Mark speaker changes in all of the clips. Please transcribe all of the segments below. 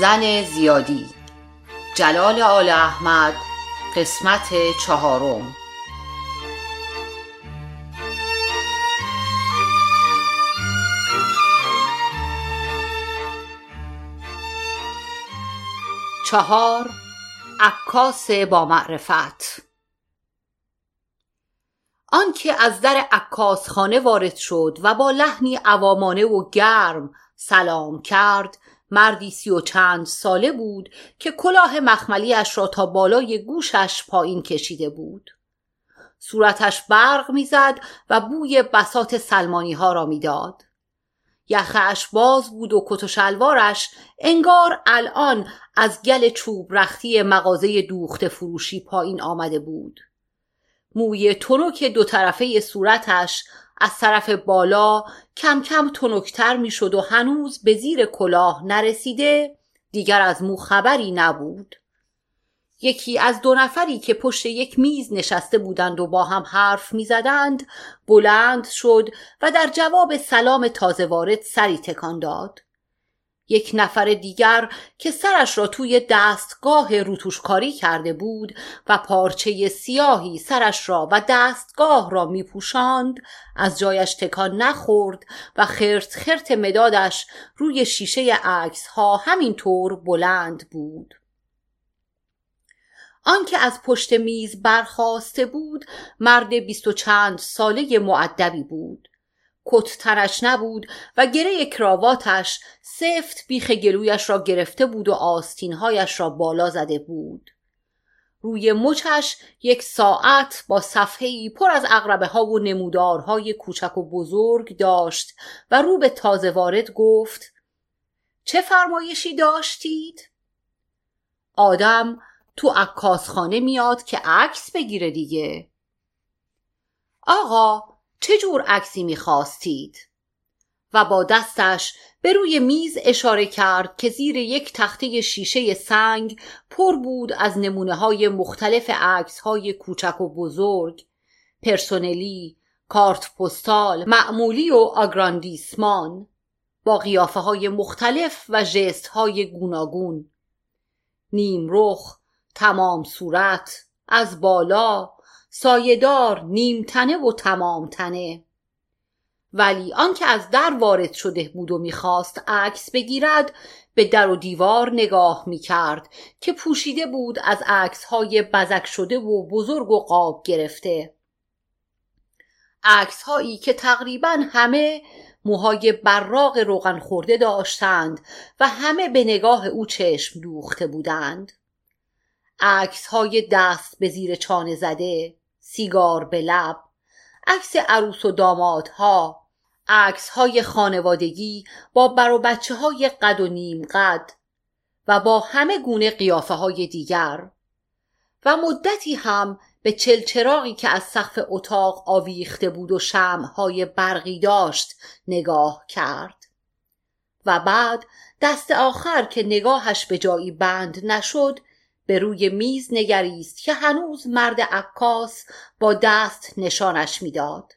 Speaker 1: زن زیادی. جلال آل احمد قسمت چهارم. چهار عکاس با معرفت. آنکه از در عکاسخانه وارد شد و با لحنی عوامانه و گرم سلام کرد مردی سی و چند ساله بود که کلاه مخملیش را تا بالای گوشش پایین کشیده بود. صورتش برق می‌زد و بوی بسات سلمانی ها را می‌داد. یخش باز بود و کت و شلوارش انگار الان از گل چوب رختی مغازه دوخت فروشی پایین آمده بود. موی تنک دو طرفه صورتش از طرف بالا کم کم تنکتر می‌شد و هنوز به زیر کلاه نرسیده دیگر از مو خبری نبود. یکی از دو نفری که پشت یک میز نشسته بودند و با هم حرف می‌زدند بلند شد و در جواب سلام تازه وارد سری تکان داد. یک نفر دیگر که سرش را توی دستگاه روتوشکاری کرده بود و پارچه سیاهی سرش را و دستگاه را می پوشاند از جایش تکان نخورد و خرت خرت مدادش روی شیشه عکس ها همینطور بلند بود. آنکه از پشت میز برخواسته بود مرد بیست و چند ساله معدبی بود. کت تنش نبود و گره کراواتش سفت بیخ گلویش را گرفته بود و آستینهایش را بالا زده بود روی مچش یک ساعت با صفحه‌ای پر از اقربه ها و نمودارهای کوچک و بزرگ داشت و رو به تازه وارد گفت چه فرمایشی داشتید؟ آدم تو عکاسخانه میاد که عکس بگیره دیگه آقا چه جور عکسی می‌خواستید؟ و با دستش به روی میز اشاره کرد که زیر یک تخته شیشه سنگ پر بود از نمونه های مختلف عکس های کوچک و بزرگ پرسونلی کارت پستال معمولی و آگراندیسمان با قیافه های مختلف و جست های گوناگون. نیم رخ تمام صورت از بالا سایدار نیم تنه و تمام تنه ولی آنکه از در وارد شده بود و می‌خواست عکس بگیرد به در و دیوار نگاه می‌کرد که پوشیده بود از عکس های بزک شده و بزرگ و قاب گرفته. عکس هایی که تقریبا همه موهای براق روغن خورده داشتند و همه به نگاه او چشم دوخته بودند. عکس های دست به زیر چانه زده. سیگار به لب عکس عروس و دامادها عکس های خانوادگی با بر و بچه های قد و نیم قد و با همه گونه قیافه های دیگر و مدتی هم به چلچراغی که از سقف اتاق آویخته بود و های برقی داشت نگاه کرد. و بعد دست آخر که نگاهش به جایی بند نشد به روی میز نگریست که هنوز مرد عکاس با دست نشانش می‌داد.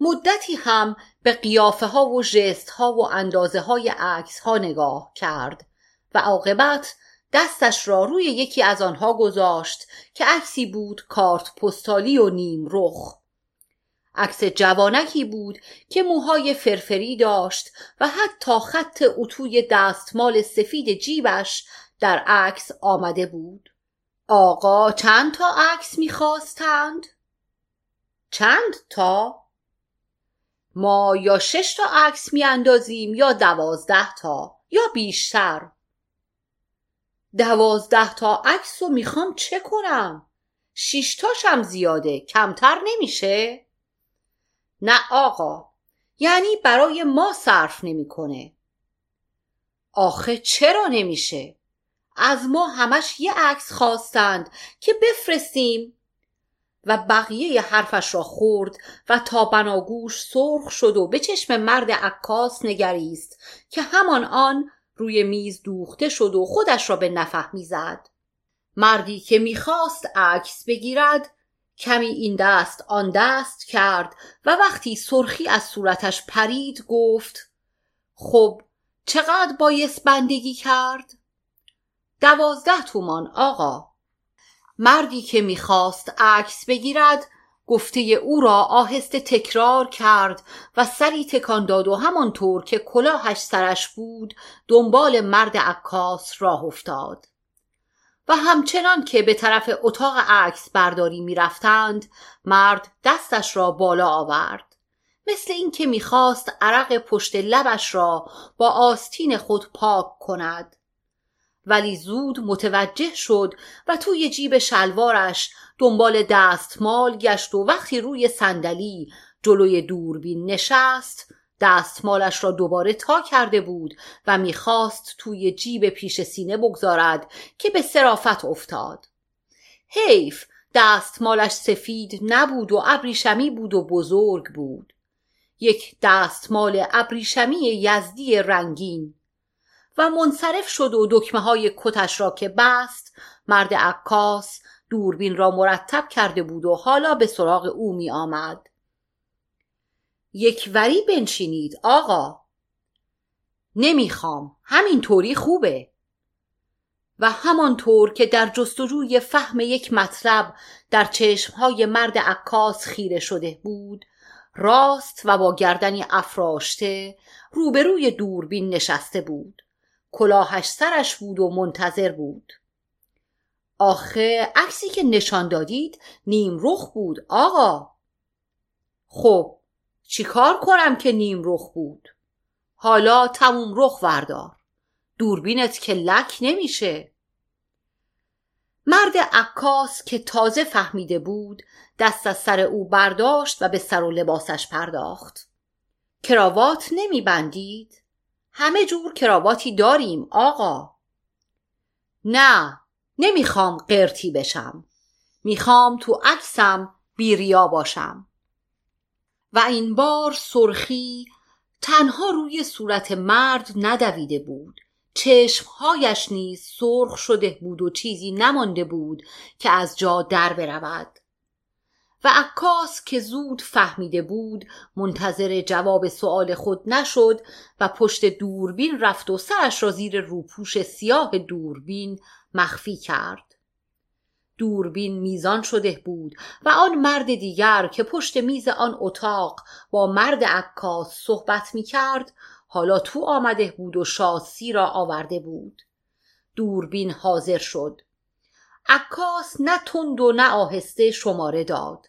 Speaker 1: مدتی هم به قیافه ها و جست ها و اندازه های عکس ها نگاه کرد و عاقبت دستش را روی یکی از آنها گذاشت که عکسی بود کارت پستالی و نیم رخ. عکس جوانکی بود که موهای فرفری داشت و حتی خط اتوی دستمال سفید جیبش در عکس آمده بود. آقا چند تا عکس می‌خواستند؟ چند تا؟ ما یا شش تا عکس میاندازیم یا دوازده تا یا بیشتر. دوازده تا عکس رو می‌خوام چه کنم؟ شیش تاشم زیاده کمتر نمیشه؟ نه آقا یعنی برای ما صرف نمی‌کنه. آخه چرا نمیشه؟ از ما همش یه عکس خواستند که بفرستیم و بقیه حرفش را خورد و تا بناگوش سرخ شد و به چشم مرد عکاس نگریست که همان آن روی میز دوخته شد و خودش را به نفهمی زد مردی که می‌خواست عکس بگیرد کمی این دست آن دست کرد و وقتی سرخی از صورتش پرید گفت خب چقدر بایست بندگی کرد؟ دوازده تومان آقا. مردی که می‌خواست عکس بگیرد گفته او را آهسته تکرار کرد و سری تکان داد و همانطور که کلاهش سرش بود دنبال مرد عکاس راه افتاد. و همچنان که به طرف اتاق عکس برداری می‌رفتند مرد دستش را بالا آورد. مثل اینکه می‌خواست عرق پشت لبش را با آستین خود پاک کند. ولی زود متوجه شد و توی جیب شلوارش دنبال دستمال گشت و وقتی روی صندلی جلوی دوربین نشست دستمالش را دوباره تا کرده بود و می‌خواست توی جیب پیش سینه بگذارد که به صرافت افتاد. حیف دستمالش سفید نبود و ابریشمی بود و بزرگ بود. یک دستمال ابریشمی یزدی رنگین و منصرف شد و دکمه های کتش را که بست مرد عکاس دوربین را مرتب کرده بود و حالا به سراغ او می آمد. یک وری بنشینید آقا. نمی‌خوام همینطوری خوبه. و همانطور که در جستجوی فهم یک مطلب در چشمهای مرد عکاس خیره شده بود راست و با گردنی افراشته روبروی دوربین نشسته بود. کلاهش سرش بود و منتظر بود. آخه عکسی که نشان دادید نیم رخ بود آقا. خب چیکار کنم که نیم رخ بود؟ حالا تموم رخ وردار. دوربینت که لک نمیشه. مرد عکاس که تازه فهمیده بود دست از سر او برداشت و به سر و لباسش پرداخت. کراوات نمیبندید؟ همه جور کراواتی داریم آقا. نه نمی‌خوام قرتی بشم. می‌خوام تو عکسم بیریا باشم. و این بار سرخی تنها روی صورت مرد ندویده بود. چشمهایش نیز سرخ شده بود و چیزی نمانده بود که از جا در برود. و عکاس که زود فهمیده بود منتظر جواب سؤال خود نشد و پشت دوربین رفت و سرش را زیر روپوش سیاه دوربین مخفی کرد. دوربین میزان شده بود و آن مرد دیگر که پشت میز آن اتاق با مرد عکاس صحبت می کرد حالا تو آمده بود و شاسی را آورده بود. دوربین حاضر شد. عکاس نه تند و نه آهسته شماره داد.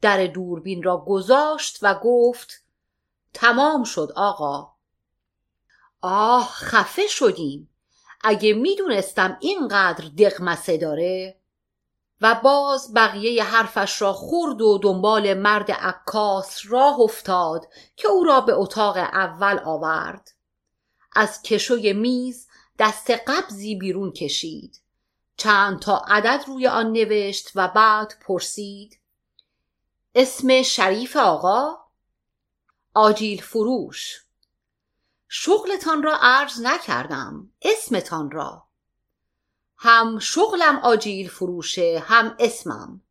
Speaker 1: در دوربین را گذاشت و گفت تمام شد آقا. آه خفه شدیم. اگه می‌دونستم اینقدر دقمسه داره. و باز بقیه حرفش را خورد و دنبال مرد عکاس راه افتاد که او را به اتاق اول آورد. از کشوی میز دست قبضی بیرون کشید. چند تا عدد روی آن نوشت و بعد پرسید اسم شریف آقا؟ آجیل فروش. شغلتان را عرض نکردم اسمتان را. هم شغلم آجیل فروشه هم اسمم.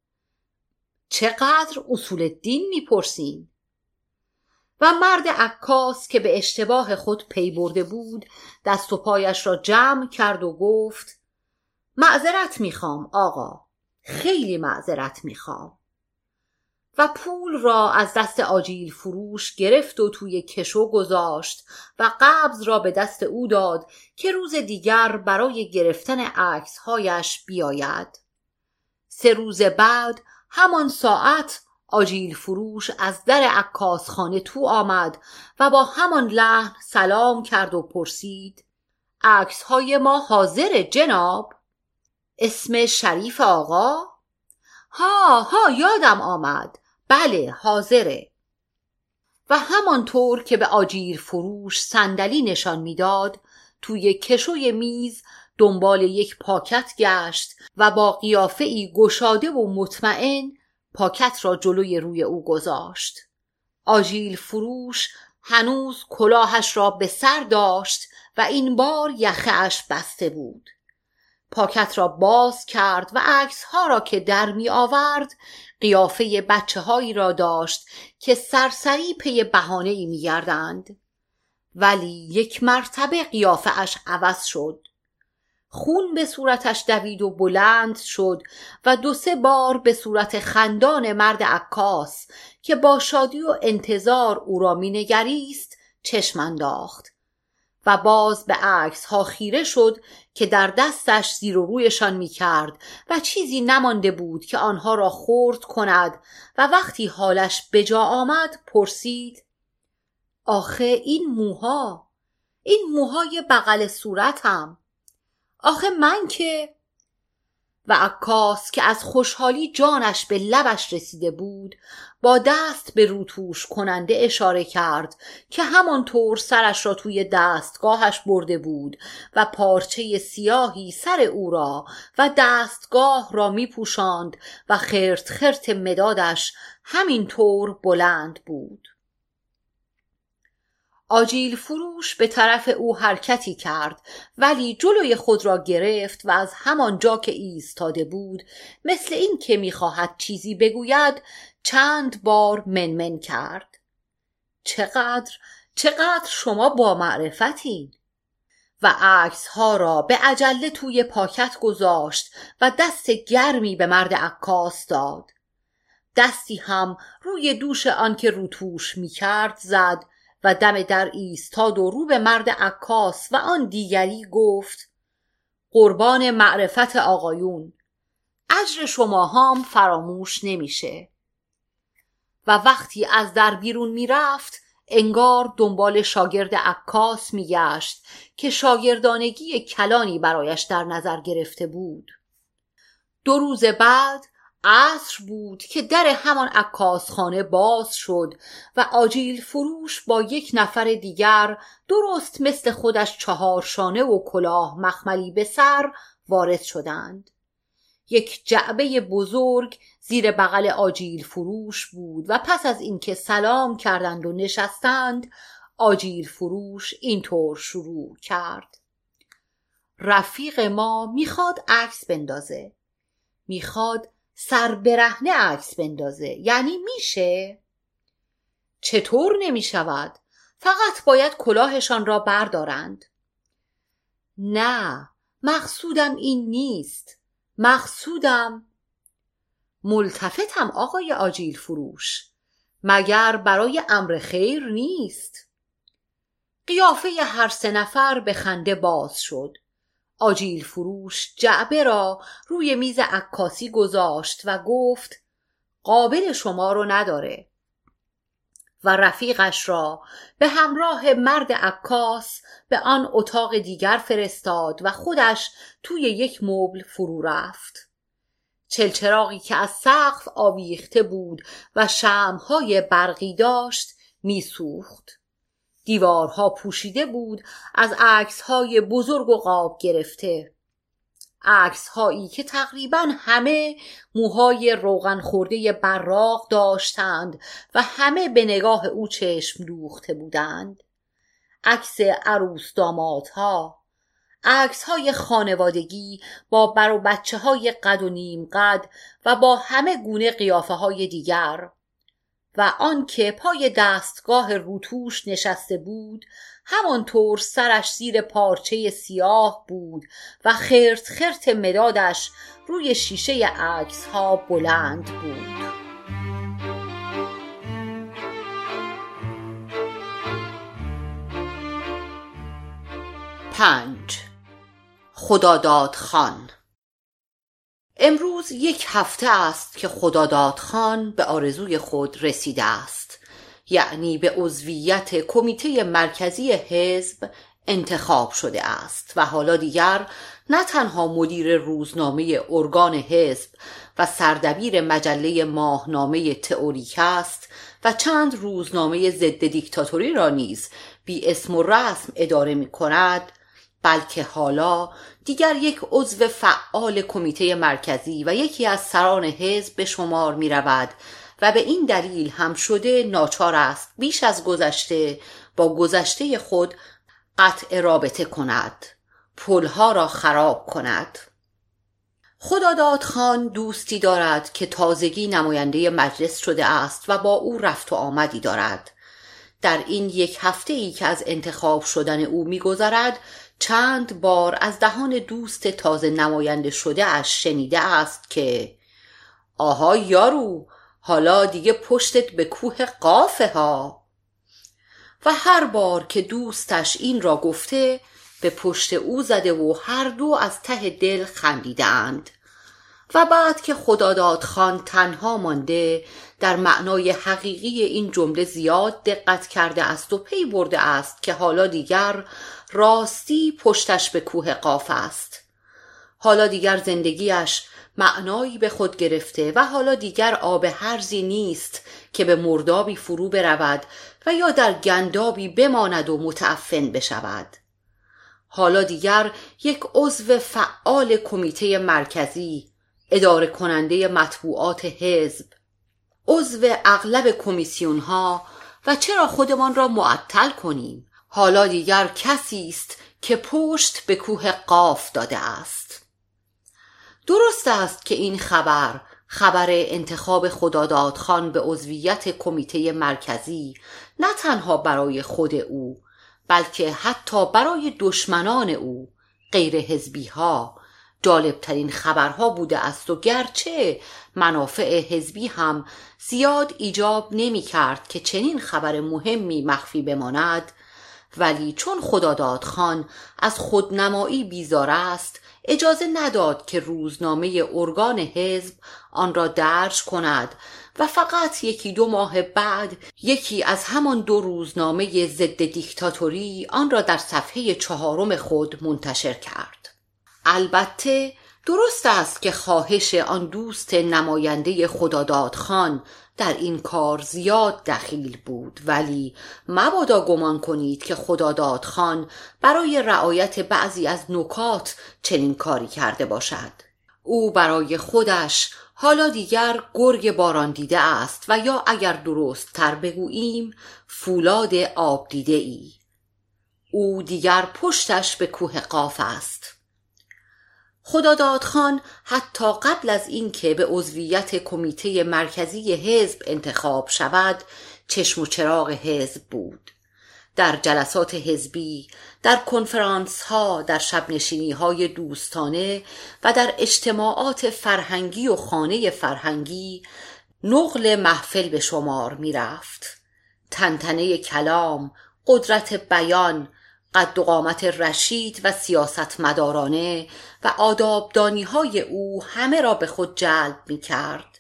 Speaker 1: چقدر اصول دین می‌پرسین؟ و مرد عکاس که به اشتباه خود پی برده بود دست و پایش را جمع کرد و گفت معذرت می‌خوام آقا. خیلی معذرت می‌خوام. و پول را از دست آجیل فروش گرفت و توی کشو گذاشت و قبض را به دست او داد که روز دیگر برای گرفتن عکسهایش بیاید. سه روز بعد همان ساعت آجیل فروش از در عکاسخانه تو آمد و با همان لحن سلام کرد و پرسید عکس های ما حاضر جناب؟ اسم شریف آقا؟ ها ها یادم آمد. بله حاضره. و همانطور که به آجیر فروش صندلی نشان می‌داد توی کشوی میز دنبال یک پاکت گشت و با قیافه ای گشاده و مطمئن پاکت را جلوی روی او گذاشت. آجیل فروش هنوز کلاهش را به سر داشت و این بار یخش بسته بود. پاکت را باز کرد و عکس ها را که در می آورد قیافه بچه هایی را داشت که سرسری پی بهانه ای می گردند ولی یک مرتبه قیافه اش عوض شد. خون به صورتش دوید و بلند شد و دو سه بار به صورت خندان مرد عکاس که با شادی و انتظار او را مینگریست چشم انداخت و باز به عکس ها خیره شد که در دستش زیر و رویشان می کرد و چیزی نمانده بود که آنها را خورد کند و وقتی حالش به جا آمد پرسید آخه این موها این موهای بغل صورتم آخه من که؟ و عکاس که از خوشحالی جانش به لبش رسیده بود با دست به روتوش کننده اشاره کرد که همانطور سرش را توی دستگاهش برده بود و پارچه سیاهی سر او را و دستگاه را می پوشاند و خرت خرت مدادش همینطور بلند بود. آجیل فروش به طرف او حرکتی کرد ولی جلوی خود را گرفت و از همان جا که ایستاده بود مثل این که می‌خواهد چیزی بگوید چند بار منمن کرد. چقدر چقدر شما با معرفتین؟ و عکس ها را به عجله توی پاکت گذاشت و دست گرمی به مرد عکاس داد. دستی هم روی دوش آنکه روتوش می‌کرد زد و دم در ایستاد و رو به مرد عکاس و آن دیگری گفت قربان معرفت آقایون اجر شما هم فراموش نمیشه. و وقتی از در بیرون می‌رفت انگار دنبال شاگرد عکاس میگشت که شاگردانگی کلانی برایش در نظر گرفته بود. دو روز بعد عصر بود که در همان عکاسخانه باز شد و آجیل فروش با یک نفر دیگر درست مثل خودش چهارشانه و کلاه مخملی به سر وارد شدند. یک جعبه بزرگ زیر بغل آجیل فروش بود و پس از اینکه سلام کردند و نشستند آجیل فروش اینطور شروع کرد. رفیق ما می‌خواد عکس بندازه. می‌خواد سر برهنه عکس بندازه. یعنی میشه؟ چطور نمی‌شود؟ فقط باید کلاهشان را بردارند. نه مقصودم این نیست. مقصودم ملتفتم آقای آجیل فروش. مگر برای امر خیر نیست؟ قیافه هر سه نفر به خنده باز شد. آجیل فروش جعبه را روی میز عکاسی گذاشت و گفت قابل شما رو نداره. و رفیقش را به همراه مرد عکاس به آن اتاق دیگر فرستاد و خودش توی یک مبل فرو رفت. چلچراغی که از سقف آویخته بود و شمهای برقی داشت میسوخت. دیوارها پوشیده بود از های بزرگ و قاب گرفته. عکس هایی که تقریبا همه موهای روغن خورده براق داشتند و همه به نگاه او چشم دوخته بودند. عکس عروس دامادها عکس های خانوادگی با بر و بچه های قد و نیم قد و با همه گونه قیافه های دیگر. و آنکه پای دستگاه روتوش نشسته بود همانطور سرش زیر پارچه سیاه بود و خرت خرت مدادش روی شیشه عکس ها بلند بود. پنج. خداداد خان. امروز یک هفته است که خداداد خان به آرزوی خود رسیده است. یعنی به عضویت کمیته مرکزی حزب انتخاب شده است و حالا دیگر نه تنها مدیر روزنامه ارگان حزب و سردبیر مجله ماهنامه تئوریک است و چند روزنامه ضد دیکتاتوری را نیز بی اسم و رسم اداره می کند بلکه حالا دیگر یک عضو فعال کمیته مرکزی و یکی از سران حزب به شمار می رود و به این دلیل هم شده ناچار است بیش از گذشته با گذشته خود قطع رابطه کند. پلها را خراب کند. خداداد خان دوستی دارد که تازگی نماینده مجلس شده است و با او رفت و آمدی دارد. در این یک هفته ای که از انتخاب شدن او میگذرد چند بار از دهان دوست تازه نماینده شده اش شنیده است که آها یارو حالا دیگه پشتت به کوه قافه ها. و هر بار که دوستش این را گفته به پشت او زده و هر دو از ته دل خندیدند. و بعد که خداداد خان تنها مانده در معنای حقیقی این جمله زیاد دقت کرده است و پی برده است که حالا دیگر راستی پشتش به کوه قاف است. حالا دیگر زندگیش معنایی به خود گرفته و حالا دیگر آب هرزی نیست که به مردابی فرو برود و یا در گندابی بماند و متعفن بشود. حالا دیگر یک عضو فعال کمیته مرکزی اداره کننده مطبوعات حزب. عضو اغلب کمیسیون ها و چرا خودمان را معطل کنیم؟ حالا دیگر کسی است که پشت به کوه قاف داده است. درست است که این خبر خبر انتخاب خدادادخان به عضویت کمیته مرکزی نه تنها برای خود او بلکه حتی برای دشمنان او غیر حزبی ها جالبترین خبرها بوده است و گرچه منافع حزبی هم زیاد ایجاب نمی کرد که چنین خبر مهمی مخفی بماند ولی چون خداداد خان از خودنمایی بیزار است اجازه نداد که روزنامه ارگان حزب آن را درج کند و فقط یکی دو ماه بعد یکی از همان دو روزنامه ضد دیکتاتوری آن را در صفحه چهارم خود منتشر کرد. البته درست است که خواهش آن دوست نماینده خداداد خان در این کار زیاد دخیل بود ولی مبادا گمان کنید که خداداد خان برای رعایت بعضی از نکات چنین کاری کرده باشد. او برای خودش حالا دیگر گرگ باران دیده است و یا اگر درست تر بگوییم فولاد آب دیده ای. او دیگر پشتش به کوه قاف است. خداداد خان حتی قبل از اینکه به عضویت کمیته مرکزی حزب انتخاب شود چشم و چراغ حزب بود. در جلسات حزبی در کنفرانس ها در شب های دوستانه و در اجتماعات فرهنگی و خانه فرهنگی نقل محفل به شمار می رفت تنتنه کلام قدرت بیان قد و قامت رشید و سیاست مدارانه و آدابدانی های او همه را به خود جلب می کرد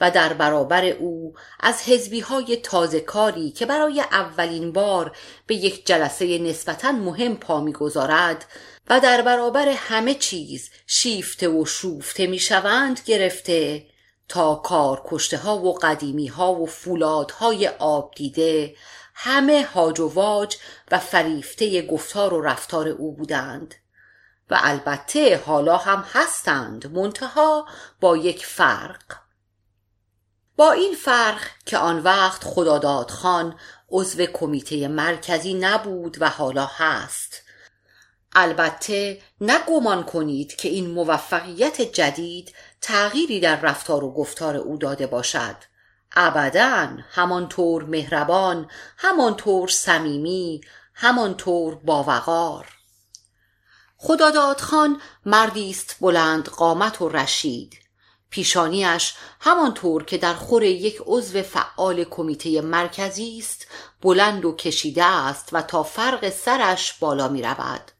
Speaker 1: و در برابر او از حزبی های تازه کاری که برای اولین بار به یک جلسه نسبتا مهم پا می‌گذارد و در برابر همه چیز شیفته و شوفته می‌شوند گرفته تا کار کشته ها و قدیمی ها و فولادهای آب دیده همه هاج و واج و فریفته گفتار و رفتار او بودند. و البته حالا هم هستند منتها با یک فرق. با این فرق که آن وقت خداداد خان عضو کمیته مرکزی نبود و حالا هست. البته نگمان کنید که این موفقیت جدید تغییری در رفتار و گفتار او داده باشد. ابدا همانطور مهربان همانطور صمیمی همانطور باوقار. خداداد خان مردی است بلند قامت و رشید پیشانیش همانطور که در خور یک عضو فعال کمیته مرکزی است بلند و کشیده است و تا فرق سرش بالا می رود.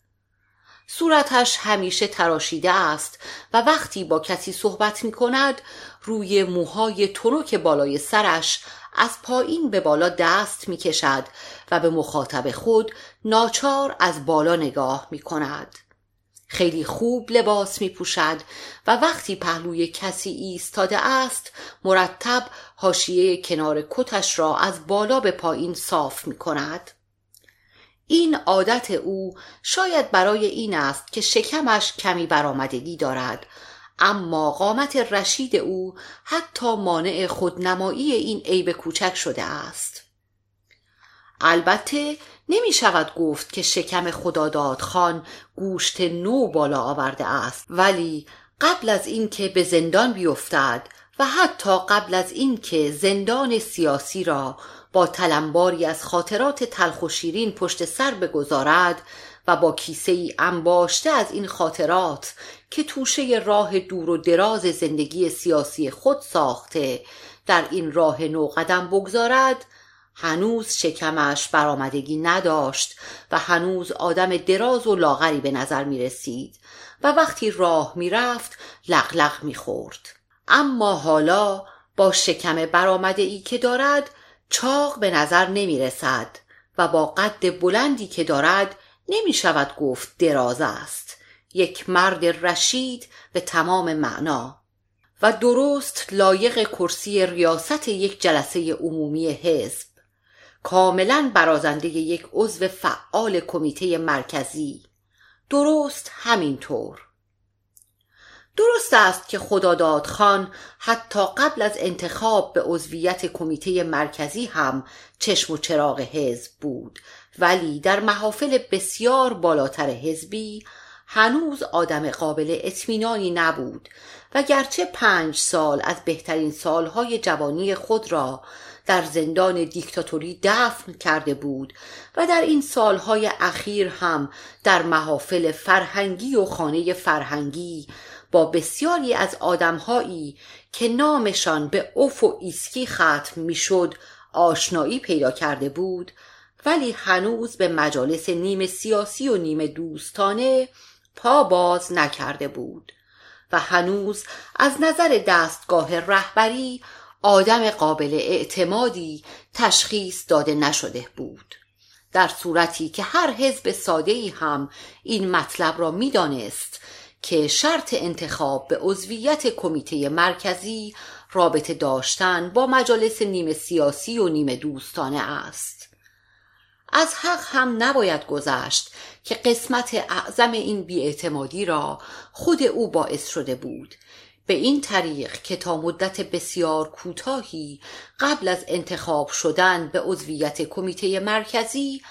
Speaker 1: صورتش همیشه تراشیده است و وقتی با کسی صحبت می کند روی موهای تنک بالای سرش از پایین به بالا دست می کشد و به مخاطب خود ناچار از بالا نگاه می کند. خیلی خوب لباس می پوشد و وقتی پهلوی کسی ایستاده است مرتب حاشیه کنار کتش را از بالا به پایین صاف می کند. این عادت او شاید برای این است که شکمش کمی برآمدگی دارد اما قامت رشید او حتی مانع خودنمایی این عیب کوچک شده است البته نمی شود گفت که شکم خداداد خان گوشت نو بالا آورده است. ولی قبل از اینکه به زندان بیفتد و حتی قبل از اینکه زندان سیاسی را با تلمباری از خاطرات تلخ و شیرین پشت سر بگذارد و با کیسه ای انباشته از این خاطرات که توشه راه دور و دراز زندگی سیاسی خود ساخته در این راه نو قدم بگذارد هنوز شکمش برآمدگی نداشت و هنوز آدم دراز و لاغری به نظر می رسید و وقتی راه می رفت لغلغ می خورد. اما حالا با شکم برآمده ای که دارد چاق به نظر نمی رسد و با قد بلندی که دارد نمی شود گفت دراز است یک مرد رشید به تمام معنا و درست لایق کرسی ریاست یک جلسه عمومی حزب کاملا برازنده یک عضو فعال کمیته مرکزی. درست همینطور. درست است که خداداد خان حتی قبل از انتخاب به عضویت کمیته مرکزی هم چشم و چراغ حزب بود ولی در محافل بسیار بالاتر حزبی هنوز آدم قابل اطمینانی نبود و گرچه پنج سال از بهترین سالهای جوانی خود را در زندان دیکتاتوری دفن کرده بود و در این سالهای اخیر هم در محافل فرهنگی و خانه فرهنگی با بسیاری از آدمهایی که نامشان به اوف و ایسکی ختم می‌شد آشنایی پیدا کرده بود ولی هنوز به مجالس نیمه سیاسی و نیمه دوستانه پا باز نکرده بود و هنوز از نظر دستگاه رهبری آدم قابل اعتمادی تشخیص داده نشده بود. در صورتی که هر حزب ساده ای هم این مطلب را می‌دانست که شرط انتخاب به عضویت کمیته مرکزی رابطه داشتن با مجالس نیمه سیاسی و نیمه دوستانه است. از حق هم نباید گذشت که قسمت اعظم این بیاعتمادی را خود او باعث شده بود. به این طریق که تا مدت بسیار کوتاهی قبل از انتخاب شدن به عضویت کمیته مرکزی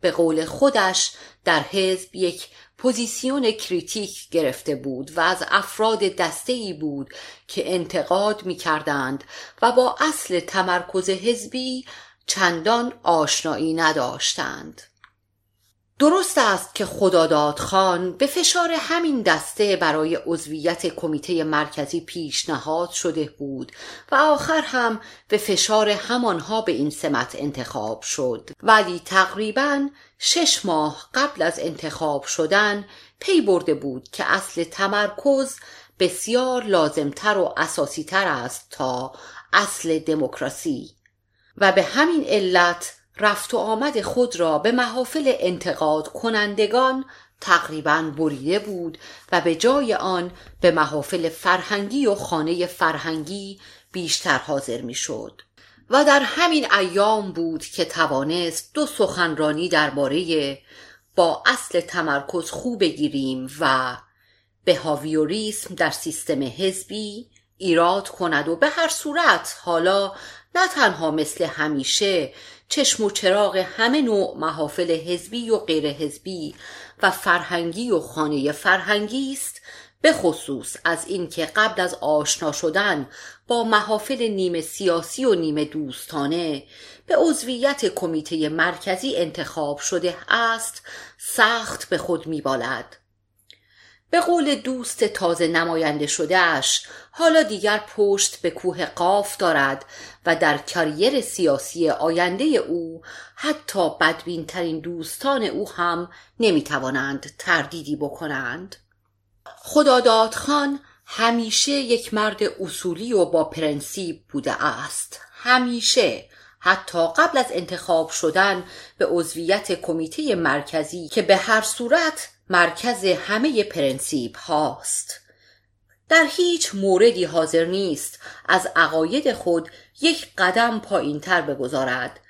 Speaker 1: به قول خودش در حزب یک position critique گرفته بود و از افراد دسته ای بود که انتقاد می کردند و با اصل تمرکز حزبی چندان آشنایی نداشتند. درست است که خداداد خان به فشار همین دسته برای عضویت کمیته مرکزی پیشنهاد شده بود و آخر هم به فشار همانها به این سمت انتخاب شد. ولی تقریبا شش ماه قبل از انتخاب شدن پی برده بود که اصل تمرکز بسیار لازمتر و اساسیتر است تا اصل دموکراسی. و به همین علت رفت و آمد خود را به محافل انتقاد کنندگان تقریبا بریده بود و به جای آن به محافل فرهنگی و خانه فرهنگی بیشتر حاضر می شد. و در همین ایام بود که توانست دو سخنرانی درباره با اصل تمرکز خوب بگیریم و به هاویوریسم در سیستم حزبی ایراد کند و به هر صورت حالا نه تنها مثل همیشه چشم و چراغ همه نوع محافل حزبی و غیر حزبی و فرهنگی و خانه فرهنگی است به خصوص از اینکه قبل از آشنا شدن با محافل نیمه سیاسی و نیمه دوستانه به عضویت کمیته مرکزی انتخاب شده است سخت به خود میبالد. به قول دوست تازه نماینده شدهش حالا دیگر پشت به کوه قاف دارد و در کریر سیاسی آینده او حتی بدبین ترین دوستان او هم نمی‌توانند تردیدی بکنند. خداداد خان همیشه یک مرد اصولی و با پرنسیب بوده است. همیشه حتی قبل از انتخاب شدن به عضویت کمیته مرکزی که به هر صورت مرکز همه پرنسیب هاست. در هیچ موردی حاضر نیست از عقاید خود یک قدم پایین تر بگذارد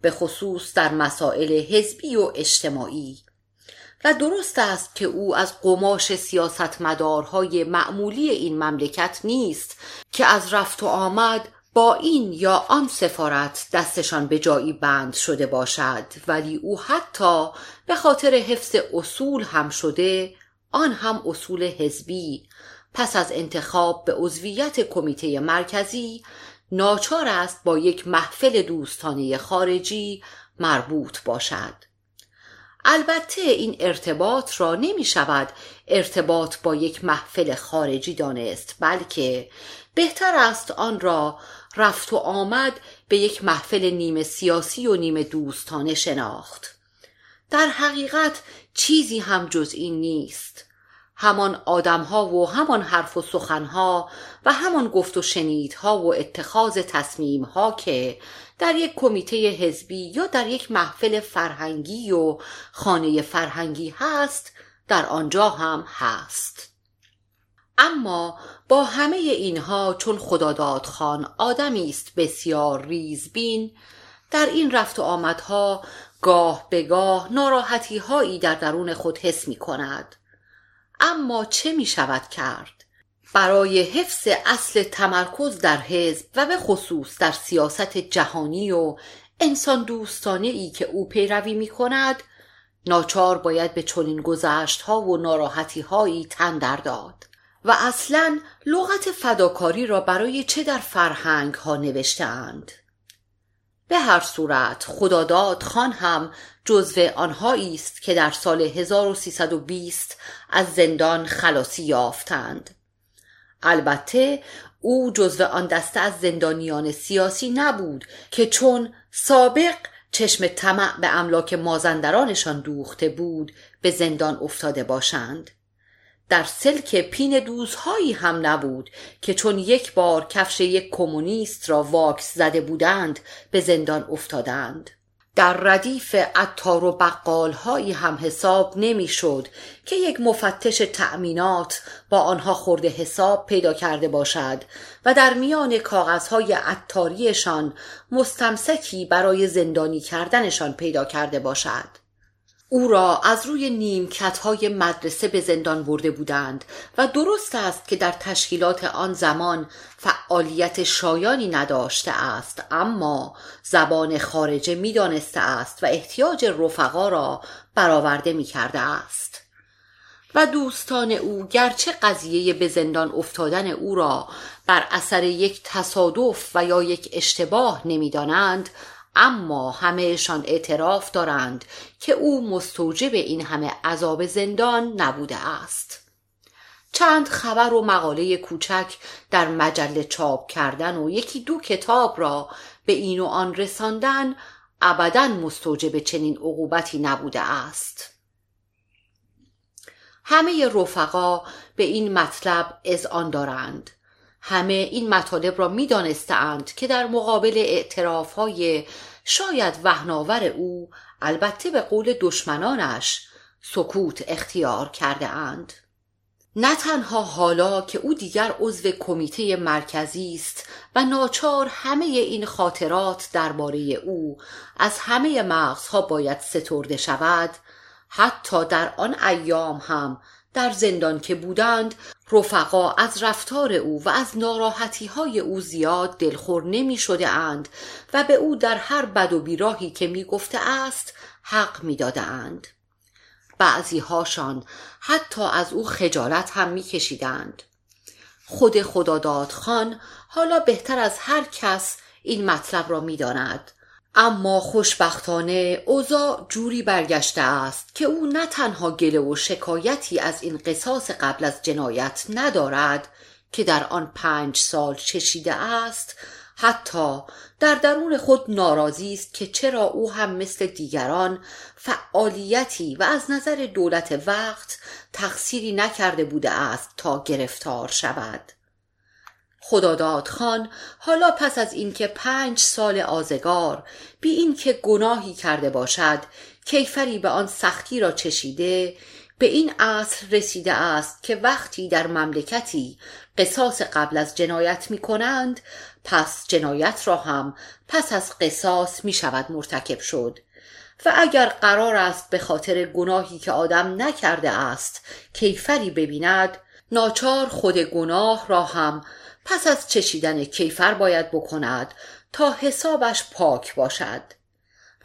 Speaker 1: به خصوص در مسائل حزبی و اجتماعی. و درست است که او از قماش سیاستمدارهای معمولی این مملکت نیست که از رفت و آمد با این یا آن سفارت دستشان به جایی بند شده باشد ولی او حتی به خاطر حفظ اصول هم شده آن هم اصول حزبی پس از انتخاب به عضویت کمیته مرکزی ناچار است با یک محفل دوستانه خارجی مربوط باشد. البته این ارتباط را نمی شود ارتباط با یک محفل خارجی دانست بلکه بهتر است آن را رفت و آمد به یک محفل نیمه سیاسی و نیمه دوستانه شناخت. در حقیقت چیزی هم جز این نیست. همان آدمها و همان حرف و سخنها و همان گفت و شنیدها و اتخاذ تصمیمها که در یک کمیته حزبی یا در یک محفل فرهنگی و خانه فرهنگی هست در آنجا هم هست. اما با همه اینها چون خداداد خان آدمی است بسیار ریزبین در این رفت و آمدها گاه به گاه ناراحتی هایی در درون خود حس می کند اما چه می شود کرد؟ برای حفظ اصل تمرکز در حزب و به خصوص در سیاست جهانی و انسان دوستانه ای که او پیروی می کند ناچار باید به چنین گذشت ها و ناراحتی هایی تن در داد و اصلا لغت فداکاری را برای چه در فرهنگ ها نوشتهاند؟ به هر صورت خداداد خان هم جزو آنهایی است که در سال 1320 از زندان خلاصی یافتند. البته او جزو آن دسته از زندانیان سیاسی نبود که چون سابق چشم طمع به املاک مازندرانشان دوخته بود به زندان افتاده باشند. در سلک پین دوزهایی هم نبود که چون یک بار کفش یک کمونیست را واکس زده بودند به زندان افتادند. در ردیف عطار و بقالهایی هم حساب نمی‌شد که یک مفتش تأمینات با آنها خورده حساب پیدا کرده باشد و در میان کاغذهای عطاریشان مستمسکی برای زندانی کردنشان پیدا کرده باشد. او را از روی نیمکت های مدرسه به زندان برده بودند و درست است که در تشکیلات آن زمان فعالیت شایانی نداشته است اما زبان خارجه می‌دانسته است و احتیاج رفقا را برآورده می کرده است. و دوستان او گرچه قضیه به زندان افتادن او را بر اثر یک تصادف و یا یک اشتباه نمی‌دانند اما همهشان اعتراف دارند که او مستوجب این همه عذاب زندان نبوده است. چند خبر و مقاله کوچک در مجله چاپ کردن و یکی دو کتاب را به این و آن رساندن ابدا مستوجب چنین عقوبتی نبوده است. همه رفقا به این مطلب آن دارند. همه این مطالب را می دانستند که در مقابل اعتراف های شاید وهناور او البته به قول دشمنانش سکوت اختیار کرده اند. نه تنها حالا که او دیگر عضو کمیته مرکزی است و ناچار همه این خاطرات درباره او از همه مغزها باید سترده شود حتی در آن ایام هم در زندان که بودند رفقا از رفتار او و از ناراحتی های او زیاد دلخور نمی شده اند و به او در هر بد و بیراهی که می گفته است حق می داده اند. بعضی هاشان حتی از او خجالت هم می کشیدند. خود خداداد خان حالا بهتر از هر کس این مطلب را می داند اما خوشبختانه اوضاع جوری برگشته است که او نه تنها گله و شکایتی از این قصاص قبل از جنایت ندارد که در آن پنج سال چشیده است حتی در درون خود ناراضی است که چرا او هم مثل دیگران فعالیتی و از نظر دولت وقت تقصیری نکرده بوده است تا گرفتار شود. خداداد خان حالا پس از اینکه پنج سال آزگار بی اینکه گناهی کرده باشد کیفری به آن سختی را چشیده به این عصر رسیده است که وقتی در مملکتی قصاص قبل از جنایت می کنند پس جنایت را هم پس از قصاص می شود مرتکب شد. و اگر قرار است به خاطر گناهی که آدم نکرده است کیفری ببیند ناچار خود گناه را هم پس از چشیدن کیفر باید بکند تا حسابش پاک باشد.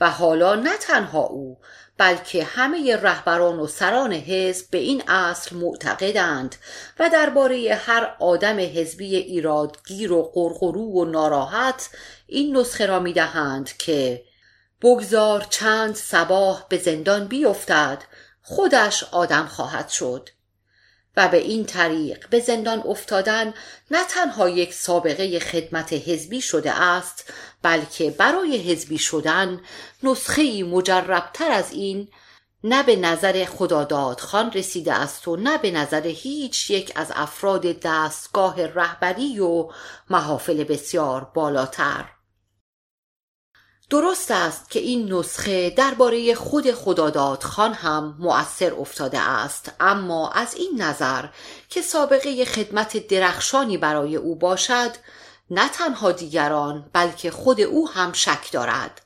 Speaker 1: و حالا نه تنها او بلکه همه رهبران و سران حزب به این اصل معتقدند و درباره هر آدم حزبی ایرادگیر و قرقرو و ناراحت این نسخه را می‌دهند که بگذار چند سباه به زندان بیفتد خودش آدم خواهد شد. و به این طریق به زندان افتادن نه تنها یک سابقه خدمت حزبی شده است بلکه برای حزبی شدن نسخه مجربتر از این نه به نظر خداداد خان رسیده است و نه به نظر هیچ یک از افراد دستگاه رهبری و محافل بسیار بالاتر. درست است که این نسخه درباره خود خداداد خان هم مؤثر افتاده است اما از این نظر که سابقه خدمت درخشانی برای او باشد نه تنها دیگران بلکه خود او هم شک دارد.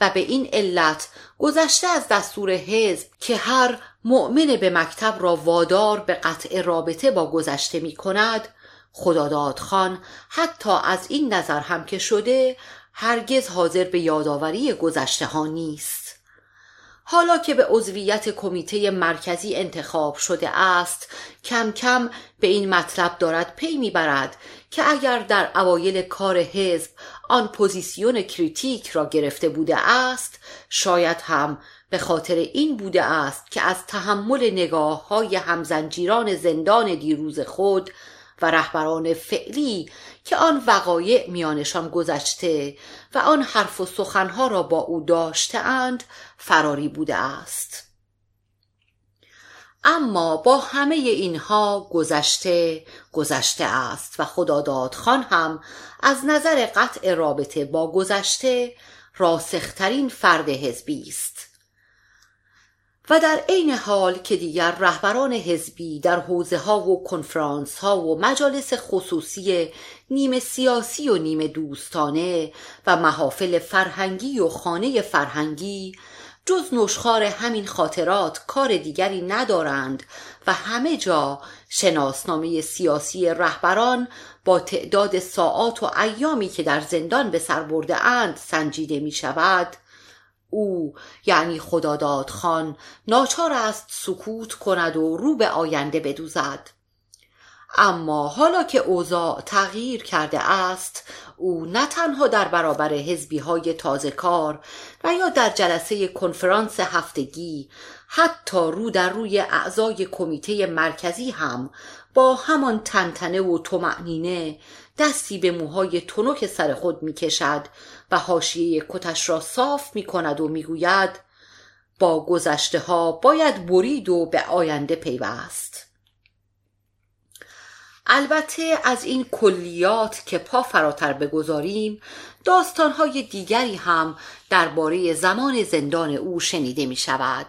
Speaker 1: و به این علت گذشته از دستور حزب که هر مؤمن به مکتب را وادار به قطع رابطه با گذشته می کند خداداد خان حتی از این نظر هم که شده هرگز حاضر به یادآوری گذشته ها نیست. حالا که به عضویت کمیته مرکزی انتخاب شده است کم کم به این مطلب دارد پی می‌برد که اگر در اوایل کار حزب آن position critique را گرفته بوده است شاید هم به خاطر این بوده است که از تحمل نگاه های همزنجیران زندان دیروز خود و رهبران فعلی که آن وقایع میانشان گذشته و آن حرف و سخنها را با او داشتهاند فراری بوده است. اما با همه اینها گذشته گذشته است و خداداد خان هم از نظر قطع رابطه با گذشته راسخترین فرد حزبی است. و در عین حال که دیگر رهبران حزبی در حوزه ها و کنفرانس ها و مجالس خصوصی نیمه سیاسی و نیمه دوستانه و محافل فرهنگی و خانه فرهنگی جز نشخار همین خاطرات کار دیگری ندارند و همه جا شناسنامه سیاسی رهبران با تعداد ساعات و ایامی که در زندان به سر برده اند سنجیده می شود او یعنی خداداد خان ناچار است سکوت کند و رو به آینده بدوزد. اما حالا که اوضاع تغییر کرده است او نه تنها در برابر حزبی های تازه کار و یا در جلسه کنفرانس هفتگی حتی رو در روی اعضای کمیته مرکزی هم با همان تنتنه و تومعنینه دستی به موهای تنک سر خود می کشد و حاشیه کتش را صاف می کند و می گوید با گذشته ها باید برید و به آینده پیوست. البته از این کلیات که پا فراتر بگذاریم داستانهای دیگری هم درباره زمان زندان او شنیده می شود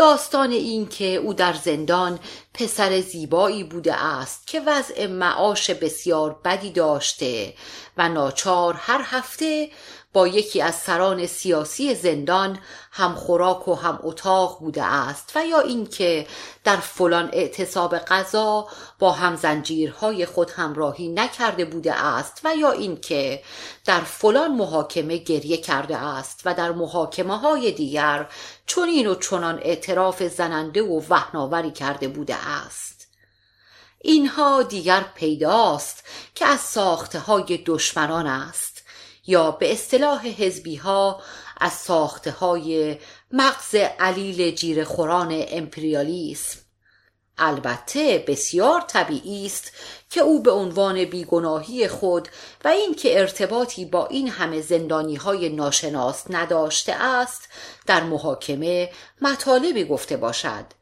Speaker 1: داستان این که او در زندان پسر زیبایی بوده است که وضع معاش بسیار بدی داشته و ناچار هر هفته با یکی از سران سیاسی زندان هم خوراک و هم اتاق بوده است و یا اینکه در فلان اعتصاب غذا با هم زنجیرهای خود همراهی نکرده بوده است و یا اینکه در فلان محاکمه گریه کرده است و در محاکمه های دیگر چنین و چنان اعتراف زننده و وحناوری کرده بوده است. اینها دیگر پیداست که از ساخته های دشمنان است. یا به اصطلاح حزبی ها از ساخته های مغز علیل جیر خوران امپریالیسم. البته بسیار طبیعی است که او به عنوان بیگناهی خود و اینکه ارتباطی با این همه زندانی های ناشناس نداشته است در محاکمه مطالبی گفته باشد.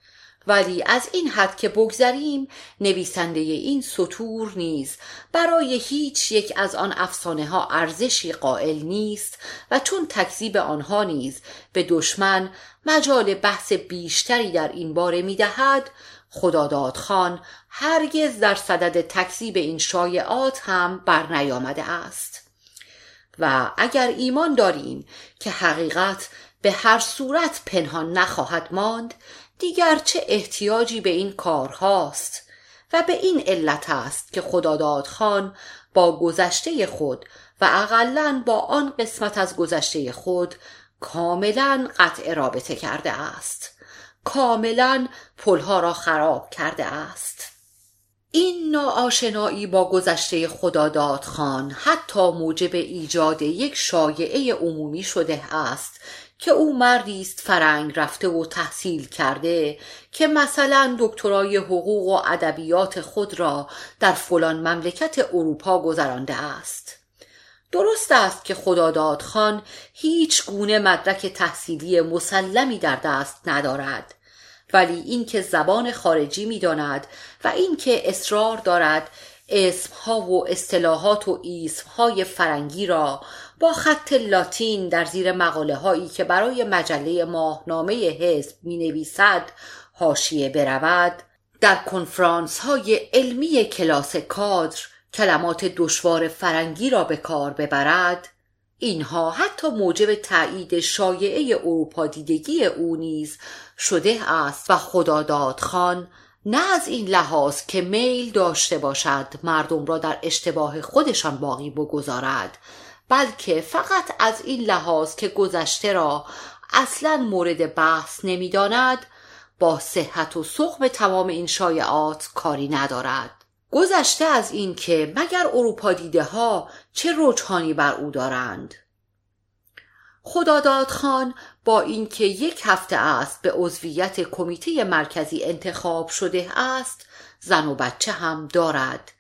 Speaker 1: ولی از این حد که بگذریم نویسنده این سطور نیز برای هیچ یک از آن افسانه ها ارزشی قائل نیست و چون تکذیب آنها نیز به دشمن مجال بحث بیشتری در این باره می دهد خداداد خان هرگز در صدد تکذیب این شایعات هم برنیامده است. و اگر ایمان داریم که حقیقت به هر صورت پنهان نخواهد ماند دیگر چه احتیاجی به این کارهاست و به این علت است که خداداد خان با گذشته خود و اقلا با آن قسمت از گذشته خود کاملا قطع رابطه کرده است. کاملا پلها را خراب کرده است. این ناآشنایی با گذشته خداداد خان حتی موجب ایجاد یک شایعه عمومی شده است که او مردی است فرنگ رفته و تحصیل کرده که مثلا دکترای حقوق و ادبیات خود را در فلان مملکت اروپا گذرانده است. درست است که خداداد خان هیچ گونه مدرک تحصیلی مسلمی در دست ندارد. ولی اینکه زبان خارجی می‌داند و اینکه اصرار دارد اسمها و اصطلاحات و ایسمهای فرنگی را با خط لاتین در زیر مقاله هایی که برای مجله ماهنامه حزب می نویسد حاشیه برود. در کنفرانس های علمی کلاس کادر کلمات دشوار فرنگی را به کار ببرد. اینها حتی موجب تایید شایعه اروپا دیدگی او نیز شده است و خداداد خان نه از این لحاظ که میل داشته باشد مردم را در اشتباه خودشان باقی بگذارد. بلکه فقط از این لحاظ که گذشته را اصلا مورد بحث نمی‌داند با صحت و سقم تمام این شایعات کاری ندارد. گذشته از این که مگر اروپا دیده ها چه رجحانی بر او دارند؟ خداداد خان با اینکه یک هفته است به عضویت کمیته مرکزی انتخاب شده است زن و بچه هم دارد.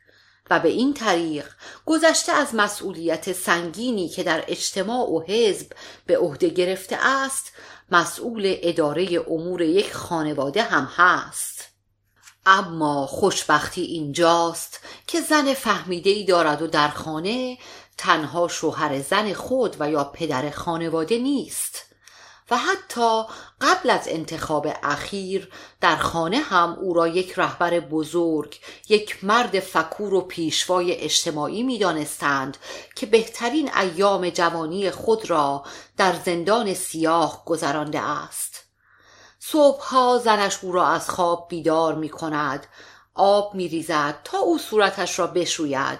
Speaker 1: و به این طریق گذشته از مسئولیت سنگینی که در اجتماع و حزب به عهده گرفته است مسئول اداره امور یک خانواده هم هست. اما خوشبختی اینجاست که زن فهمیده ای دارد و در خانه تنها شوهر زن خود و یا پدر خانواده نیست. و حتی قبل از انتخاب اخیر در خانه هم او را یک رهبر بزرگ یک مرد فکور و پیشوای اجتماعی می دانستند که بهترین ایام جوانی خود را در زندان سیاه گذرانده است. صبحها زنش او را از خواب بیدار می کند آب می ریزد تا او صورتش را بشوید.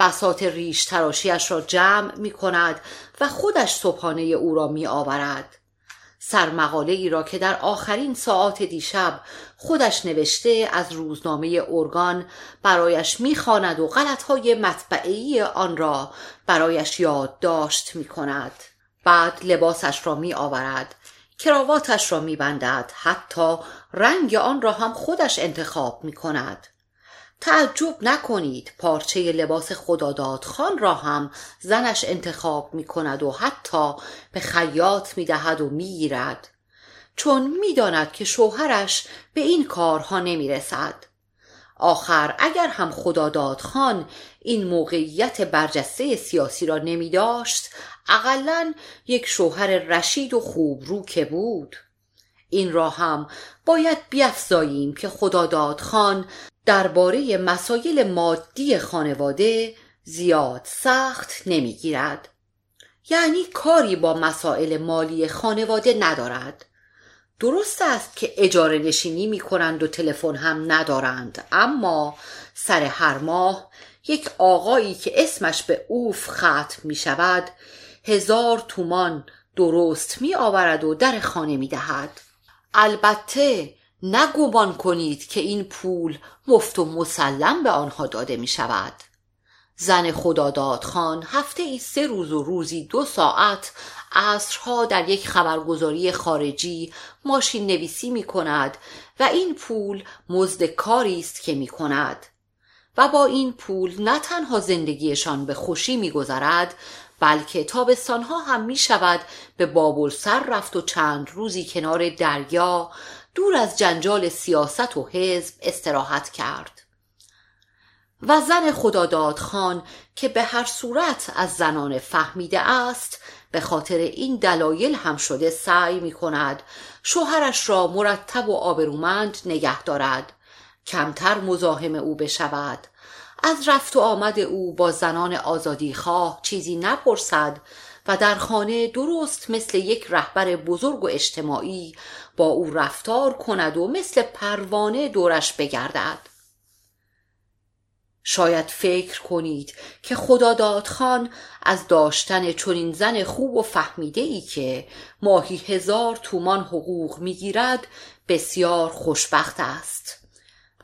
Speaker 1: بسات ریش تراشیش را جمع می کند و خودش صبحانه او را می آورد سرمقاله ای را که در آخرین ساعات دیشب خودش نوشته از روزنامه ارگان برایش می‌خواند و غلطهای مطبعی آن را برایش یادداشت می کند. بعد لباسش را می آورد کراواتش را می بندد حتی رنگ آن را هم خودش انتخاب می کند تعجب نکنید پارچه لباس خداداد خان را هم زنش انتخاب می کند و حتی به خیاط می دهد و می گیرد چون می داند که شوهرش به این کارها نمی رسد. آخر اگر هم خداداد خان این موقعیت برجسته سیاسی را نمی داشت اقلا یک شوهر رشید و خوب رو که بود این را هم باید بیافزاییم که خداداد خان درباره مسایل مادی خانواده زیاد سخت نمی‌گیرد. یعنی کاری با مسائل مالی خانواده ندارد. درست است که اجاره نشینی می کنند و تلفن هم ندارند اما سر هر ماه یک آقایی که اسمش به اوف ختم می شود هزار تومان درست می آورد و در خانه می دهد البته نگمان کنید که این پول مفت و مسلم به آنها داده می شود. زن خداداد خان هفته ای سه روز و روزی دو ساعت عصرها در یک خبرگزاری خارجی ماشین نویسی می کند و این پول مزد کاری است که می کند. و با این پول نه تنها زندگیشان به خوشی میگذرد بلکه تابستانها هم می شود به بابل سر رفت و چند روزی کنار دریا دور از جنجال سیاست و حزب استراحت کرد. و زن خداداد خان که به هر صورت از زنان فهمیده است به خاطر این دلایل هم شده سعی می کند شوهرش را مرتب و آبرومند نگه دارد. کمتر مزاحم او بشود. از رفت و آمد او با زنان آزادی خواه چیزی نپرسد و در خانه درست مثل یک رهبر بزرگ و اجتماعی با او رفتار کند و مثل پروانه دورش بگردد. شاید فکر کنید که خداداد خان از داشتن چنین زن خوب و فهمیده ای که ماهی هزار تومان حقوق می‌گیرد بسیار خوشبخت است.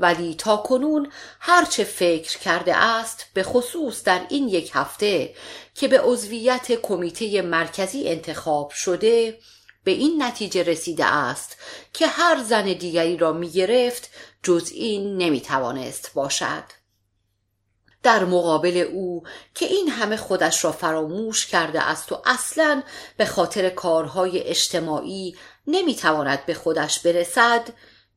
Speaker 1: ولی تا کنون هرچه فکر کرده است به خصوص در این یک هفته که به عضویت کمیته مرکزی انتخاب شده به این نتیجه رسیده است که هر زن دیگری را می گرفت جز این نمی توانست باشد. در مقابل او که این همه خودش را فراموش کرده است و اصلا به خاطر کارهای اجتماعی نمی‌تواند به خودش برسد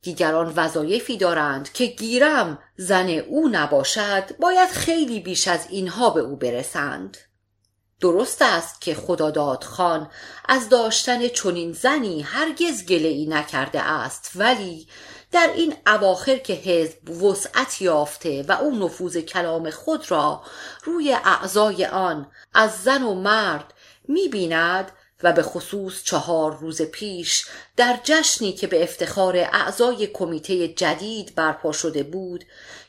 Speaker 1: دیگران وظایفی دارند که گیرم زن او نباشد باید خیلی بیش از اینها به او برسند. درست است که خداداد خان از داشتن چنین زنی هرگز گله ای نکرده است ولی در این اواخر که حزب وسعت یافته و او نفوذ کلام خود را روی اعضای آن از زن و مرد می‌بیند و به خصوص چهار روز پیش در جشنی که به افتخار اعضای کمیته جدید برپا شده بود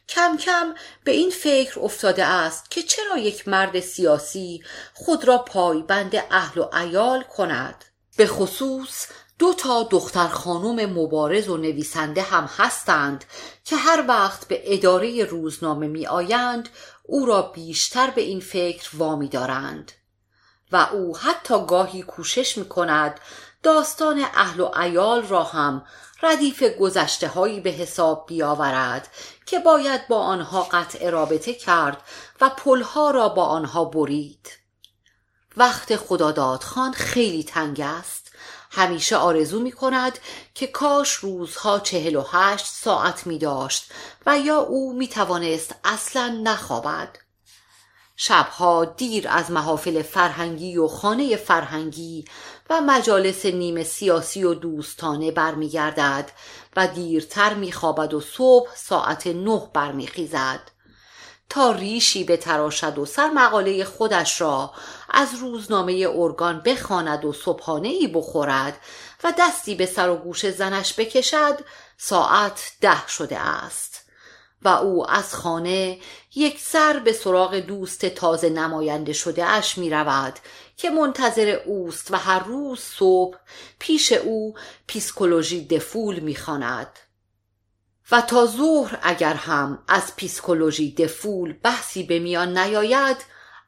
Speaker 1: کم کم به این فکر افتاده است که چرا یک مرد سیاسی خود را پایبند اهل و ایال کند. به خصوص دو تا دختر خانم مبارز و نویسنده هم هستند که هر وقت به اداره روزنامه می آیند او را بیشتر به این فکر وامی دارند و او حتی گاهی کوشش می کند داستان اهل و ایال را هم ردیف گذشته هایی به حساب بیاورد که باید با آنها قطع رابطه کرد و پلها را با آنها برید. وقت خداداد خان خیلی تنگ است. همیشه آرزو می کند که کاش روزها چهل و هشت ساعت می داشت و یا او می توانست اصلا نخوابد. شبها دیر از محافل فرهنگی و خانه فرهنگی و مجالس نیمه سیاسی و دوستانه برمیگردد و دیرتر میخوابد و صبح ساعت نه برمیخیزد تا ریشی به تراشد و سر مقاله خودش را از روزنامه ارگان بخواند و صبحانه ای بخورد و دستی به سر و گوش زنش بکشد ساعت ده شده است و او از خانه یک سر به سراغ دوست تازه نماینده شده اش می رود که منتظر اوست و هر روز صبح پیش او psychologie des foules می خواند. و تا ظهر اگر هم از psychologie des foules بحثی به میان نیاید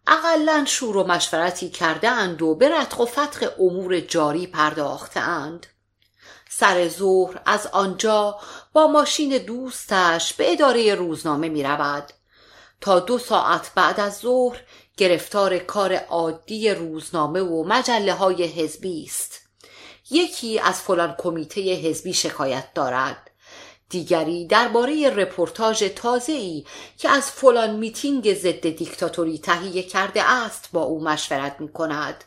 Speaker 1: اقلا شور و مشورتی کرده اند و به رتق و فتق امور جاری پرداخته اند. سر ظهر از آنجا با ماشین دوستش به اداره روزنامه می رود تا دو ساعت بعد از ظهر گرفتار کار عادی روزنامه و مجله های حزبی است. یکی از فلان کمیته حزبی شکایت دارد. دیگری درباره رپورتاژ ای که از فلان میتینگ ضد دیکتاتوری تهیه کرده است با او مشورت می کند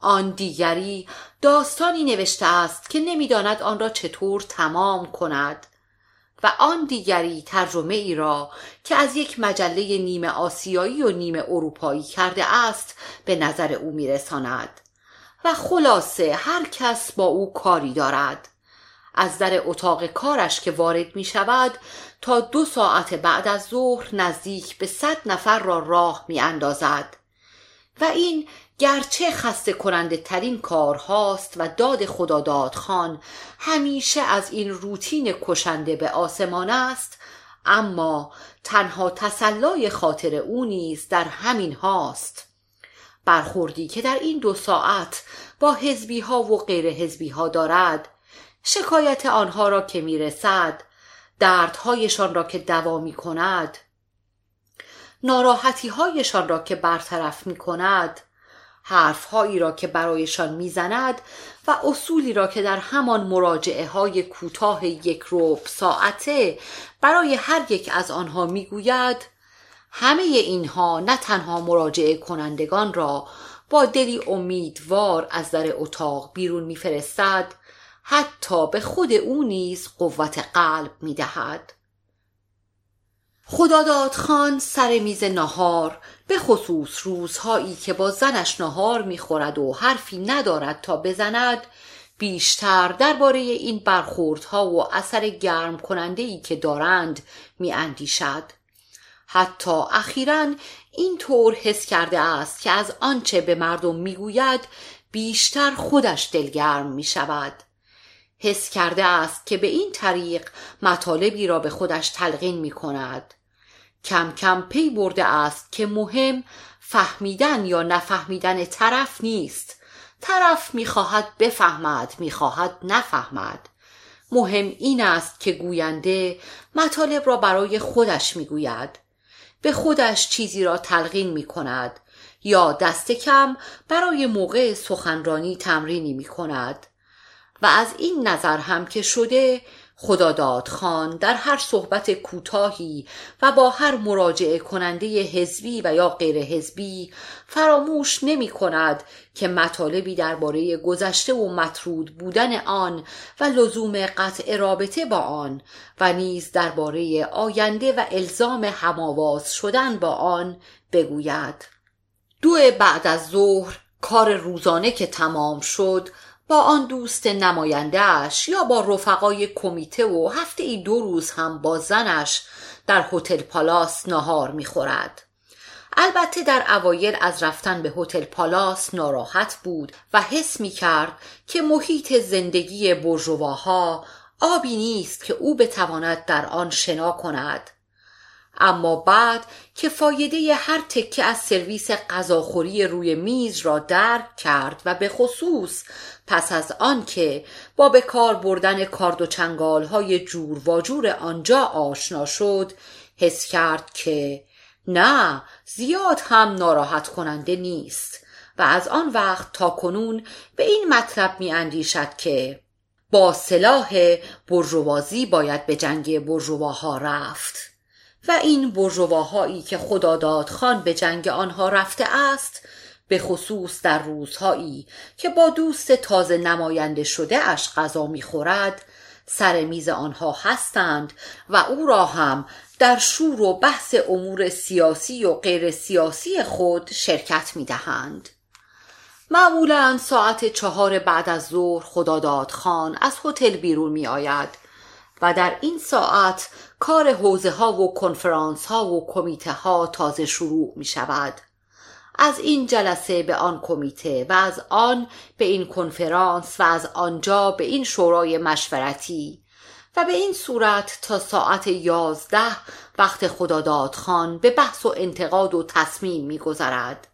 Speaker 1: آن دیگری داستانی نوشته است که نمی‌داند آن را چطور تمام کند. و آن دیگری ترجمه ای را که از یک مجله نیمه آسیایی و نیمه اروپایی کرده است به نظر او میرساند. و خلاصه هر کس با او کاری دارد. از در اتاق کارش که وارد می شود تا دو ساعت بعد از ظهر نزدیک به صد نفر را راه می اندازد و این گرچه خسته کننده ترین کار هاست و داد خداداد خان همیشه از این روتین کشنده به آسمان است اما تنها تسلای خاطر او نیز در همین هاست. برخوردی که در این دو ساعت با حزبی ها و غیر حزبی ها دارد شکایت آنها را که می‌رسد دردهایشان را که دوا می کند ناراحتی هایشان را که برطرف می کند حرفهایی را که برایشان می‌زند و اصولی را که در همان مراجعه های کوتاه یک روب ساعته برای هر یک از آنها می‌گوید همه اینها نه تنها مراجعه کنندگان را با دلی امیدوار از در اتاق بیرون میفرستد حتی به خود او نیز قوت قلب می‌دهد. خداداد خان سر میز نهار به خصوص روزهایی که با زنش نهار می‌خورد و حرفی ندارد تا بزند بیشتر درباره این برخوردها و اثر گرم کننده ای که دارند می اندیشد. حتی اخیرا این طور حس کرده است که از آنچه به مردم می‌گوید بیشتر خودش دلگرم می شود حس کرده است که به این طریق مطالبی را به خودش تلقین می کند کم کم پی برده است که مهم فهمیدن یا نفهمیدن طرف نیست. طرف می‌خواهد بفهمد می‌خواهد نفهمد. مهم این است که گوینده مطالب را برای خودش می‌گوید. به خودش چیزی را تلقین می کند یا دست کم برای موقع سخنرانی تمرینی می کند و از این نظر هم که شده خداداد خان در هر صحبت کوتاهی و با هر مراجعه کننده حزبی و یا غیر حزبی فراموش نمی کند که مطالبی درباره گذشته و مطرود بودن آن و لزوم قطع رابطه با آن و نیز درباره آینده و الزام هماواز شدن با آن بگوید. دو بعد از ظهر کار روزانه که تمام شد با آن دوست نمایندهش یا با رفقای کمیته و هفته ای دو روز هم با زنش در هتل پالاس نهار می‌خورد. البته در اوایل از رفتن به هتل پالاس ناراحت بود و حس می کرد که محیط زندگی برجواها آبی نیست که او بتواند در آن شنا کند. اما بعد که فایده هر تکه از سرویس غذاخوری روی میز را درک کرد و به خصوص پس از آنکه با به کار بردن کارد و چنگال های جور و آنجا آشنا شد حس کرد که نه زیاد هم ناراحت کننده نیست و از آن وقت تا کنون به این مطلب می اندیشد که با سلاح برجوازی باید به جنگ برجواها رفت و این برجواهایی که خداداد خان به جنگ آنها رفته است به خصوص در روزهایی که با دوست تازه نماینده شده اش غذا می‌خورد سر میز آنها هستند و او را هم در شور و بحث امور سیاسی و غیر سیاسی خود شرکت می دهند. معمولا ساعت چهار بعد از ظهر خداداد خان از هتل بیرون می آید و در این ساعت کار حوزه ها و کنفرانس ها و کمیته ها تازه شروع می شود. از این جلسه به آن کمیته و از آن به این کنفرانس و از آنجا به این شورای مشورتی و به این صورت تا ساعت یازده وقت خداداد خان به بحث و انتقاد و تصمیم میگذرد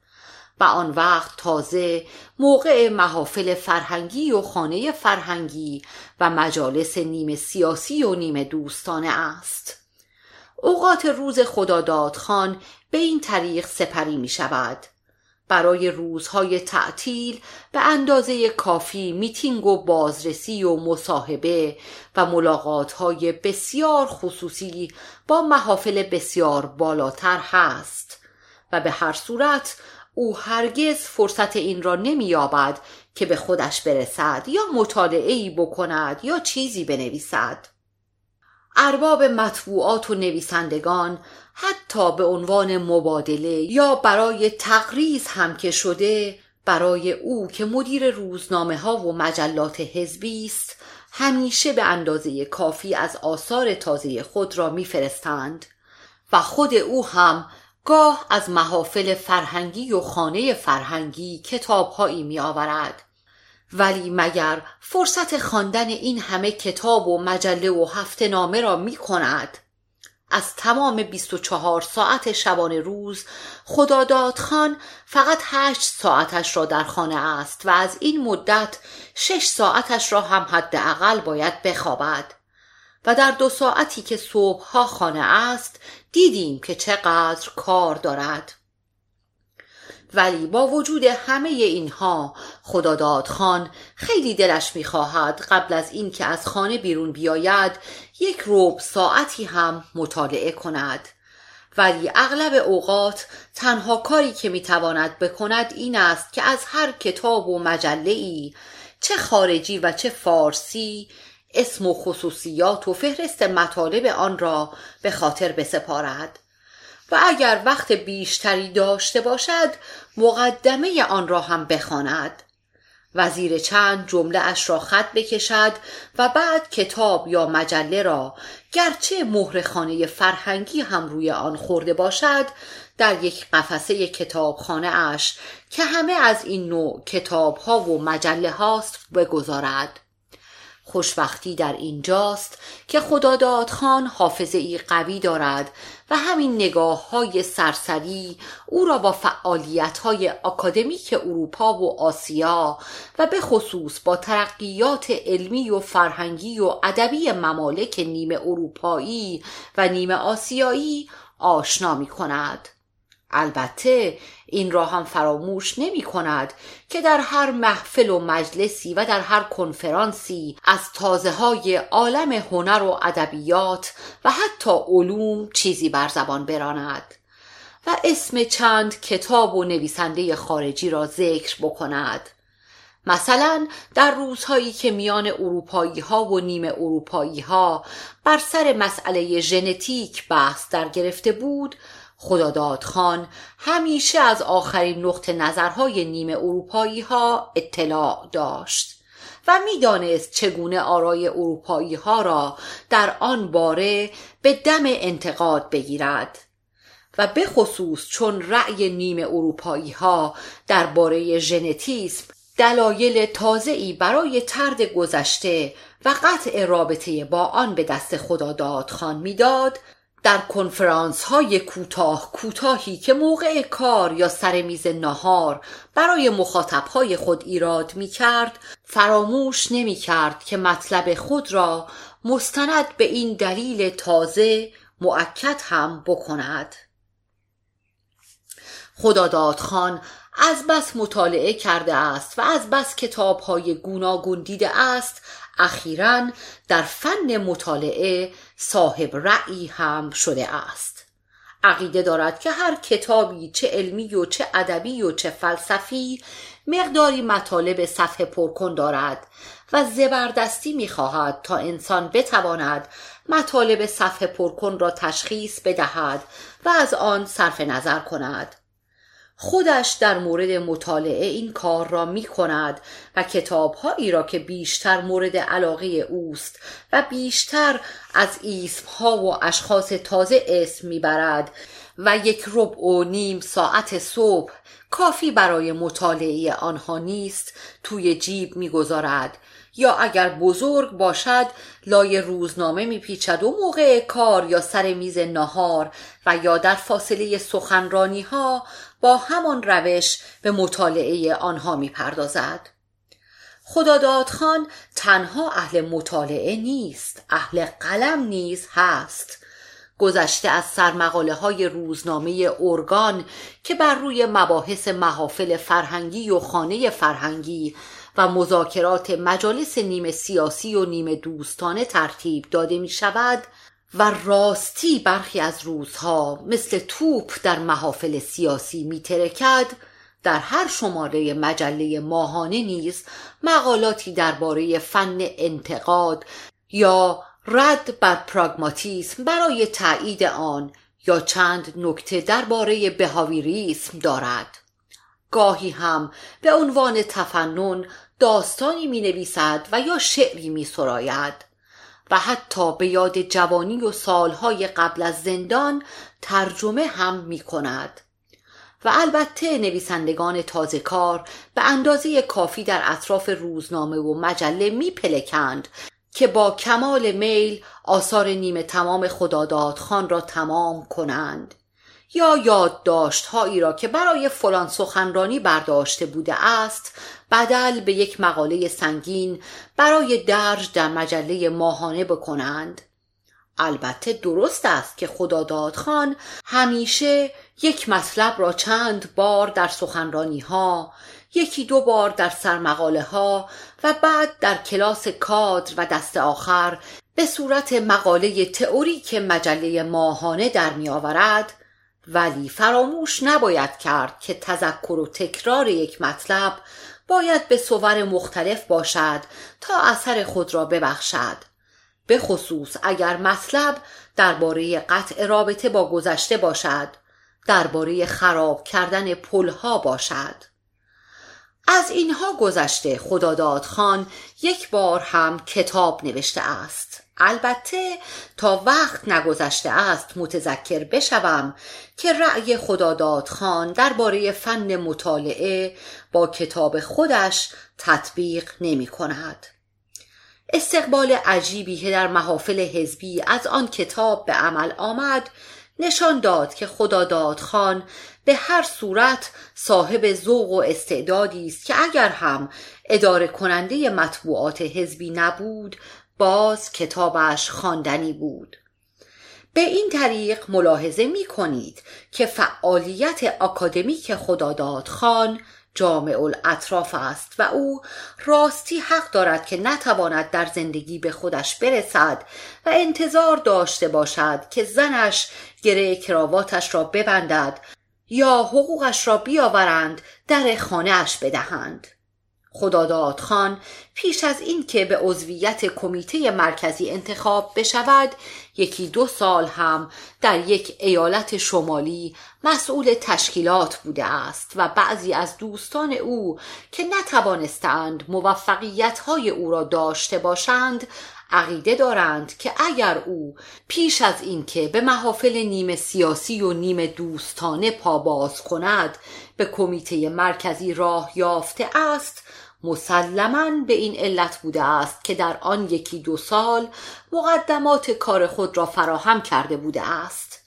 Speaker 1: و آن وقت تازه موقع محافل فرهنگی و خانه فرهنگی و مجالس نیمه سیاسی و نیمه دوستانه است. اوقات روز خداداد خان به این طریق سپری می شود برای روزهای تعطیل به اندازه کافی میتینگ و بازرسی و مصاحبه و ملاقاتهای بسیار خصوصی با محافل بسیار بالاتر هست. و به هر صورت او هرگز فرصت این را نمییابد که به خودش برسد یا مطالعه بکند یا چیزی بنویسد. ارباب مطبوعات و نویسندگان حتی به عنوان مبادله یا برای تقریز هم که شده برای او که مدیر روزنامه ها و مجلات حزبی است همیشه به اندازه کافی از آثار تازه خود را میفرستند و خود او هم گاه از محافل فرهنگی و خانه فرهنگی کتابهایی می آورد ولی مگر فرصت خواندن این همه کتاب و مجله و هفته نامه را می کند از تمام 24 ساعت شبانه روز خداداد خان فقط هشت ساعتش را در خانه است و از این مدت شش ساعتش را هم حداقل باید بخوابد. و در دو ساعتی که صبحها خانه است دیدیم که چقدر کار دارد. ولی با وجود همه اینها خداداد خان خیلی دلش می‌خواهد قبل از اینکه از خانه بیرون بیاید یک روب ساعتی هم مطالعه کند. ولی اغلب اوقات تنها کاری که می‌تواند بکند این است که از هر کتاب و مجله ای چه خارجی و چه فارسی اسم و خصوصیات و فهرست مطالب آن را به خاطر بسپارد. و اگر وقت بیشتری داشته باشد مقدمه آن را هم بخواند. وزیر چند جمله اش را خط بکشد و بعد کتاب یا مجله را گرچه مهرخانه فرهنگی هم روی آن خورده باشد در یک قفسه کتابخانه اش که همه از این نوع کتاب ها و مجله هاست بگذارد. خوشبختی در اینجاست که خداداد خان حافظه ای قوی دارد و همین نگاه های سرسری او را با فعالیت های اکادمیک اروپا و آسیا و به خصوص با ترقیات علمی و فرهنگی و ادبی ممالک نیمه اروپایی و نیمه آسیایی آشنا می کند. البته این را هم فراموش نمی کند که در هر محفل و مجلسی و در هر کنفرانسی از تازه های عالم هنر و ادبیات و حتی علوم چیزی بر زبان براند و اسم چند کتاب و نویسنده خارجی را ذکر بکند. مثلا در روزهایی که میان اروپایی ها و نیمه اروپایی ها بر سر مسئله ژنتیک بحث در گرفته بود خداداد خان همیشه از آخرین نقط نظرهای نیمه اروپایی ها اطلاع داشت و می‌دانست چگونه آرای اروپایی ها را در آن باره به دم انتقاد بگیرد و به خصوص چون رأی نیمه اروپایی ها درباره ژنتیسم دلایل تازه‌ای برای ترد گذشته و قطع رابطه با آن به دست خداداد خان می‌داد در کنفرانس های کوتاه کوتاهی که موقع کار یا سر میز نهار برای مخاطب های خود ایراد می کرد فراموش نمی کرد که مطلب خود را مستند به این دلیل تازه معکد هم بکند. خداداد خان از بس مطالعه کرده است و از بس کتاب های گوناگون دیده است اخیرا در فن مطالعه صاحب رأی هم شده است. عقیده دارد که هر کتابی چه علمی و چه ادبی و چه فلسفی مقداری مطالب صفحه پرکن دارد و زبردستی می‌خواهد تا انسان بتواند مطالب صفحه پرکن را تشخیص بدهد و از آن صرف نظر کند. خودش در مورد مطالعه این کار را می کند و کتابهایی را که بیشتر مورد علاقه اوست و بیشتر از اسمها و اشخاص تازه اسم می‌برد و یک ربع و نیم ساعت صبح کافی برای مطالعه آنها نیست توی جیب می‌گذارد. یا اگر بزرگ باشد لای روزنامه میپیچد و موقع کار یا سر میز نهار و یا در فاصله سخنرانی ها با همان روش به مطالعه آنها می‌پردازد. خداداد خان تنها اهل مطالعه نیست اهل قلم نیز هست. گذشته از سرمقاله های روزنامه ارگان که بر روی مباحث محافل فرهنگی و خانه فرهنگی و مذاکرات مجالس نیمه سیاسی و نیمه دوستانه ترتیب داده می شود و راستی برخی از روزها مثل توپ در محافل سیاسی می ترکد در هر شماره مجله ماهانه نیز مقالاتی درباره فن انتقاد یا رد بر پراگماتیسم برای تایید آن یا چند نکته درباره بهاویریسم دارد. گاهی هم به عنوان تفنن داستانی می نویسد و یا شعری می سراید و حتی به یاد جوانی و سالهای قبل از زندان ترجمه هم می کند و البته نویسندگان تازه کار به اندازه کافی در اطراف روزنامه و مجله می پلکند که با کمال میل آثار نیمه تمام خداداد خان را تمام کنند. یا یادداشت هایی را که برای فلان سخنرانی برداشته بوده است بدل به یک مقاله سنگین برای درج در مجله ماهانه بکنند. البته درست است که خداداد خان همیشه یک مطلب را چند بار در سخنرانی ها یکی دو بار در سرمقاله ها و بعد در کلاس کادر و دست آخر به صورت مقاله تئوریک مجله ماهانه در می آورد ولی فراموش نباید کرد که تذکر و تکرار یک مطلب باید به صور مختلف باشد تا اثر خود را ببخشد. به خصوص اگر مطلب درباره قطع رابطه با گذشته باشد درباره خراب کردن پلها باشد. از اینها گذشته خداداد خان یک بار هم کتاب نوشته است. البته تا وقت نگذشته است متذکر بشوم که رأی خداداد خان درباره فن مطالعه با کتاب خودش تطبیق نمی کند. استقبال عجیبی که در محافل حزبی از آن کتاب به عمل آمد نشان داد که خداداد خان به هر صورت صاحب ذوق و استعدادی است که اگر هم اداره کننده مطبوعات حزبی نبود باز کتابش خواندنی بود. به این طریق ملاحظه می کنید که فعالیت اکادمیک خداداد خان جامع الاطراف است و او راستی حق دارد که نتواند در زندگی به خودش برسد و انتظار داشته باشد که زنش گره کراواتش را ببندد یا حقوقش را بیاورند در خانهاش بدهند. خداداد خان پیش از اینکه به عضویت کمیته مرکزی انتخاب بشود یکی دو سال هم در یک ایالت شمالی مسئول تشکیلات بوده است و بعضی از دوستان او که نتوانستند موفقیت های او را داشته باشند عقیده دارند که اگر او پیش از اینکه به محافل نیمه سیاسی و نیمه دوستانه پا باز کند به کمیته مرکزی راه یافته است مسلما به این علت بوده است که در آن یکی دو سال مقدمات کار خود را فراهم کرده بوده است.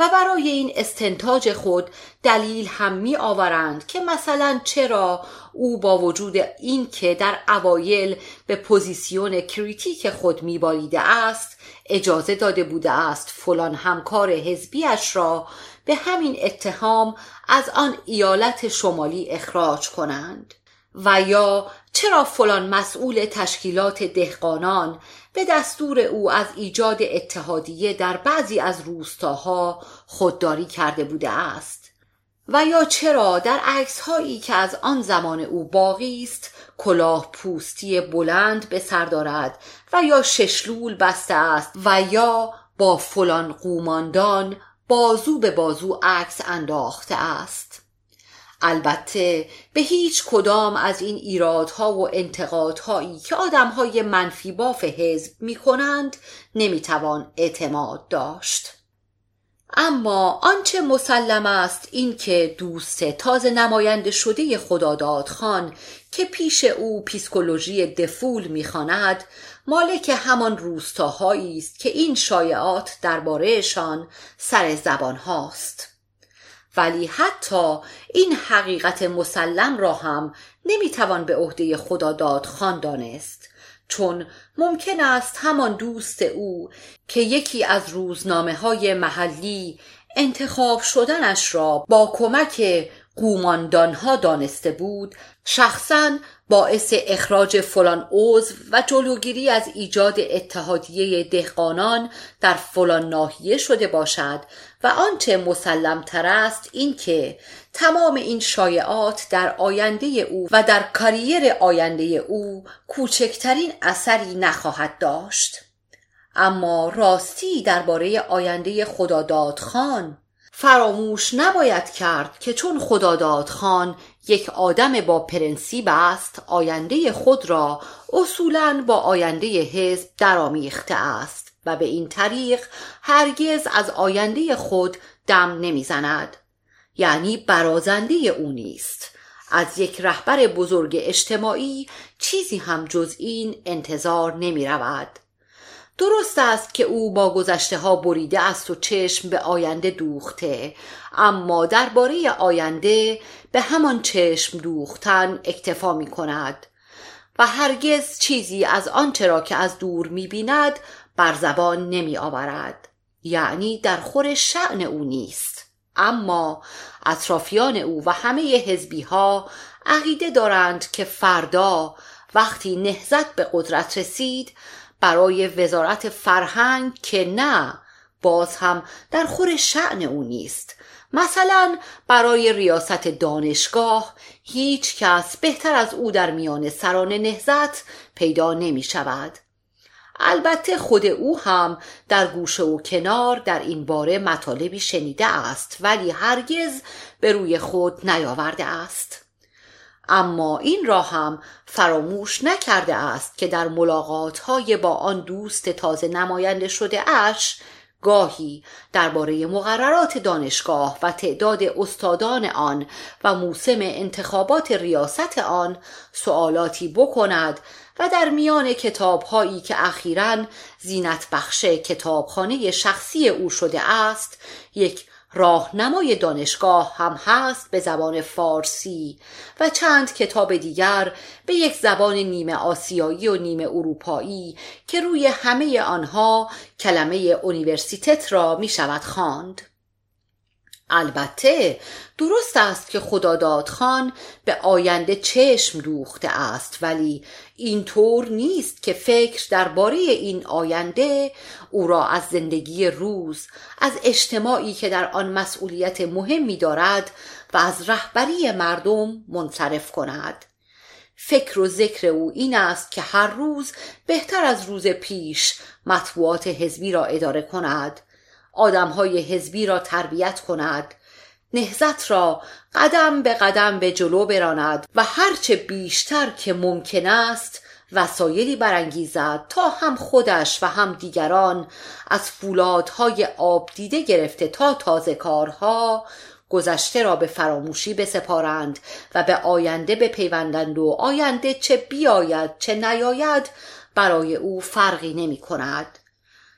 Speaker 1: و برای این استنتاج خود دلیل هم می آورند که مثلا چرا او با وجود این که در اوایل به position critique خود میبالیده است اجازه داده بوده است فلان همکار حزبیش را به همین اتهام از آن ایالت شمالی اخراج کنند. و یا چرا فلان مسئول تشکیلات دهقانان به دستور او از ایجاد اتحادیه در بعضی از روستاها خودداری کرده بوده است؟ و یا چرا در عکس هایی که از آن زمان او باقی است کلاه پوستی بلند به سر دارد و یا ششلول بسته است و یا با فلان قوماندان بازو به بازو عکس انداخته است؟ البته به هیچ کدام از این ایرادها و انتقادهایی که آدمهای منفی باف حزب می کنند نمی توان اعتماد داشت. اما آنچه مسلم است این که دوست تازه نماینده شده خداداد خان که پیش او پیسکولوژی دفول می‌خواند مالک همان روستاهایی است که این شایعات دربارهشان سر زبان هاست. ولی حتی این حقیقت مسلم را هم نمی‌توان به عهده خداداد خان دانست. چون ممکن است همان دوست او که یکی از روزنامه های محلی انتخاب شدنش را با کمک قوماندانها دانسته بود شخصا باعث اخراج فلان عضو و جلوگیری از ایجاد اتحادیه دهقانان در فلان ناحیه شده باشد و آنچه مسلم تر است اینکه تمام این شایعات در آینده او و در کاریر آینده او کوچکترین اثری نخواهد داشت. اما راستی درباره آینده خداداد خان فراموش نباید کرد که چون خداداد خان یک آدم با پرنسیب است آینده خود را اصولا با آینده حزب درآمیخته است و به این طریق هرگز از آینده خود دم نمی‌زند یعنی برازنده او نیست از یک رهبر بزرگ اجتماعی چیزی هم جز این انتظار نمی رود. درست است که او با گذشته ها بریده است و چشم به آینده دوخته اما درباره آینده به همان چشم دوختن اکتفا می کند و هرگز چیزی از آنچه را که از دور می بیند بر زبان نمی آورد یعنی در خور شعن او نیست. اما اطرافیان او و همه حزبی ها عقیده دارند که فردا وقتی نهزت به قدرت رسید برای وزارت فرهنگ که نه باز هم در خور شعن او نیست. مثلا برای ریاست دانشگاه هیچ کس بهتر از او در میان سران نهزت پیدا نمی شود. البته خود او هم در گوشه و کنار در این باره مطالبی شنیده است ولی هرگز به روی خود نیاورده است. اما این را هم فراموش نکرده است که در های با آن دوست تازه نماینده شده اش گاهی درباره مقررات دانشگاه و تعداد استادان آن و موسم انتخابات ریاست آن سوالاتی بکند و در میان کتابهایی که اخیرا زینت بخش کتابخانه شخصی او شده است یک راهنمای دانشگاه هم هست به زبان فارسی و چند کتاب دیگر به یک زبان نیمه آسیایی و نیمه اروپایی که روی همه آنها کلمه اونیورسیتت را می شود خواند. البته درست است که خداداد خان به آینده چشم دوخته است ولی اینطور نیست که فکر درباره این آینده او را از زندگی روز از اجتماعی که در آن مسئولیت مهمی دارد و از رهبری مردم منصرف کند. فکر و ذکر او این است که هر روز بهتر از روز پیش مطبوعات حزبی را اداره کند. آدمهای حزبی را تربیت کند. نهزت را قدم به قدم به جلو براند و هرچه بیشتر که ممکن است وسایلی برانگیزد تا هم خودش و هم دیگران از فولادهای آب دیده گرفته تا تازه کارها گذشته را به فراموشی بسپارند و به آینده بپیوندند و آینده چه بیاید چه نیاید برای او فرقی نمی کند.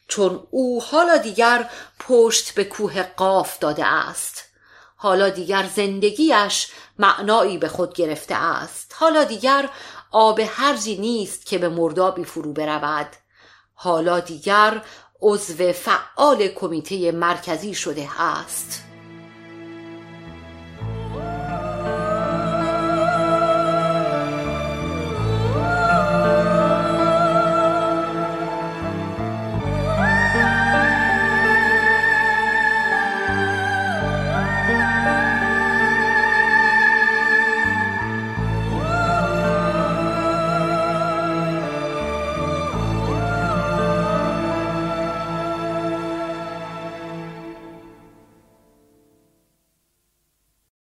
Speaker 1: چون او حالا دیگر پشت به کوه قاف داده است. حالا دیگر زندگیش معنایی به خود گرفته است. حالا دیگر آب هرزی نیست که به مردابی فرو برود. حالا دیگر عضو فعال کمیته مرکزی شده است.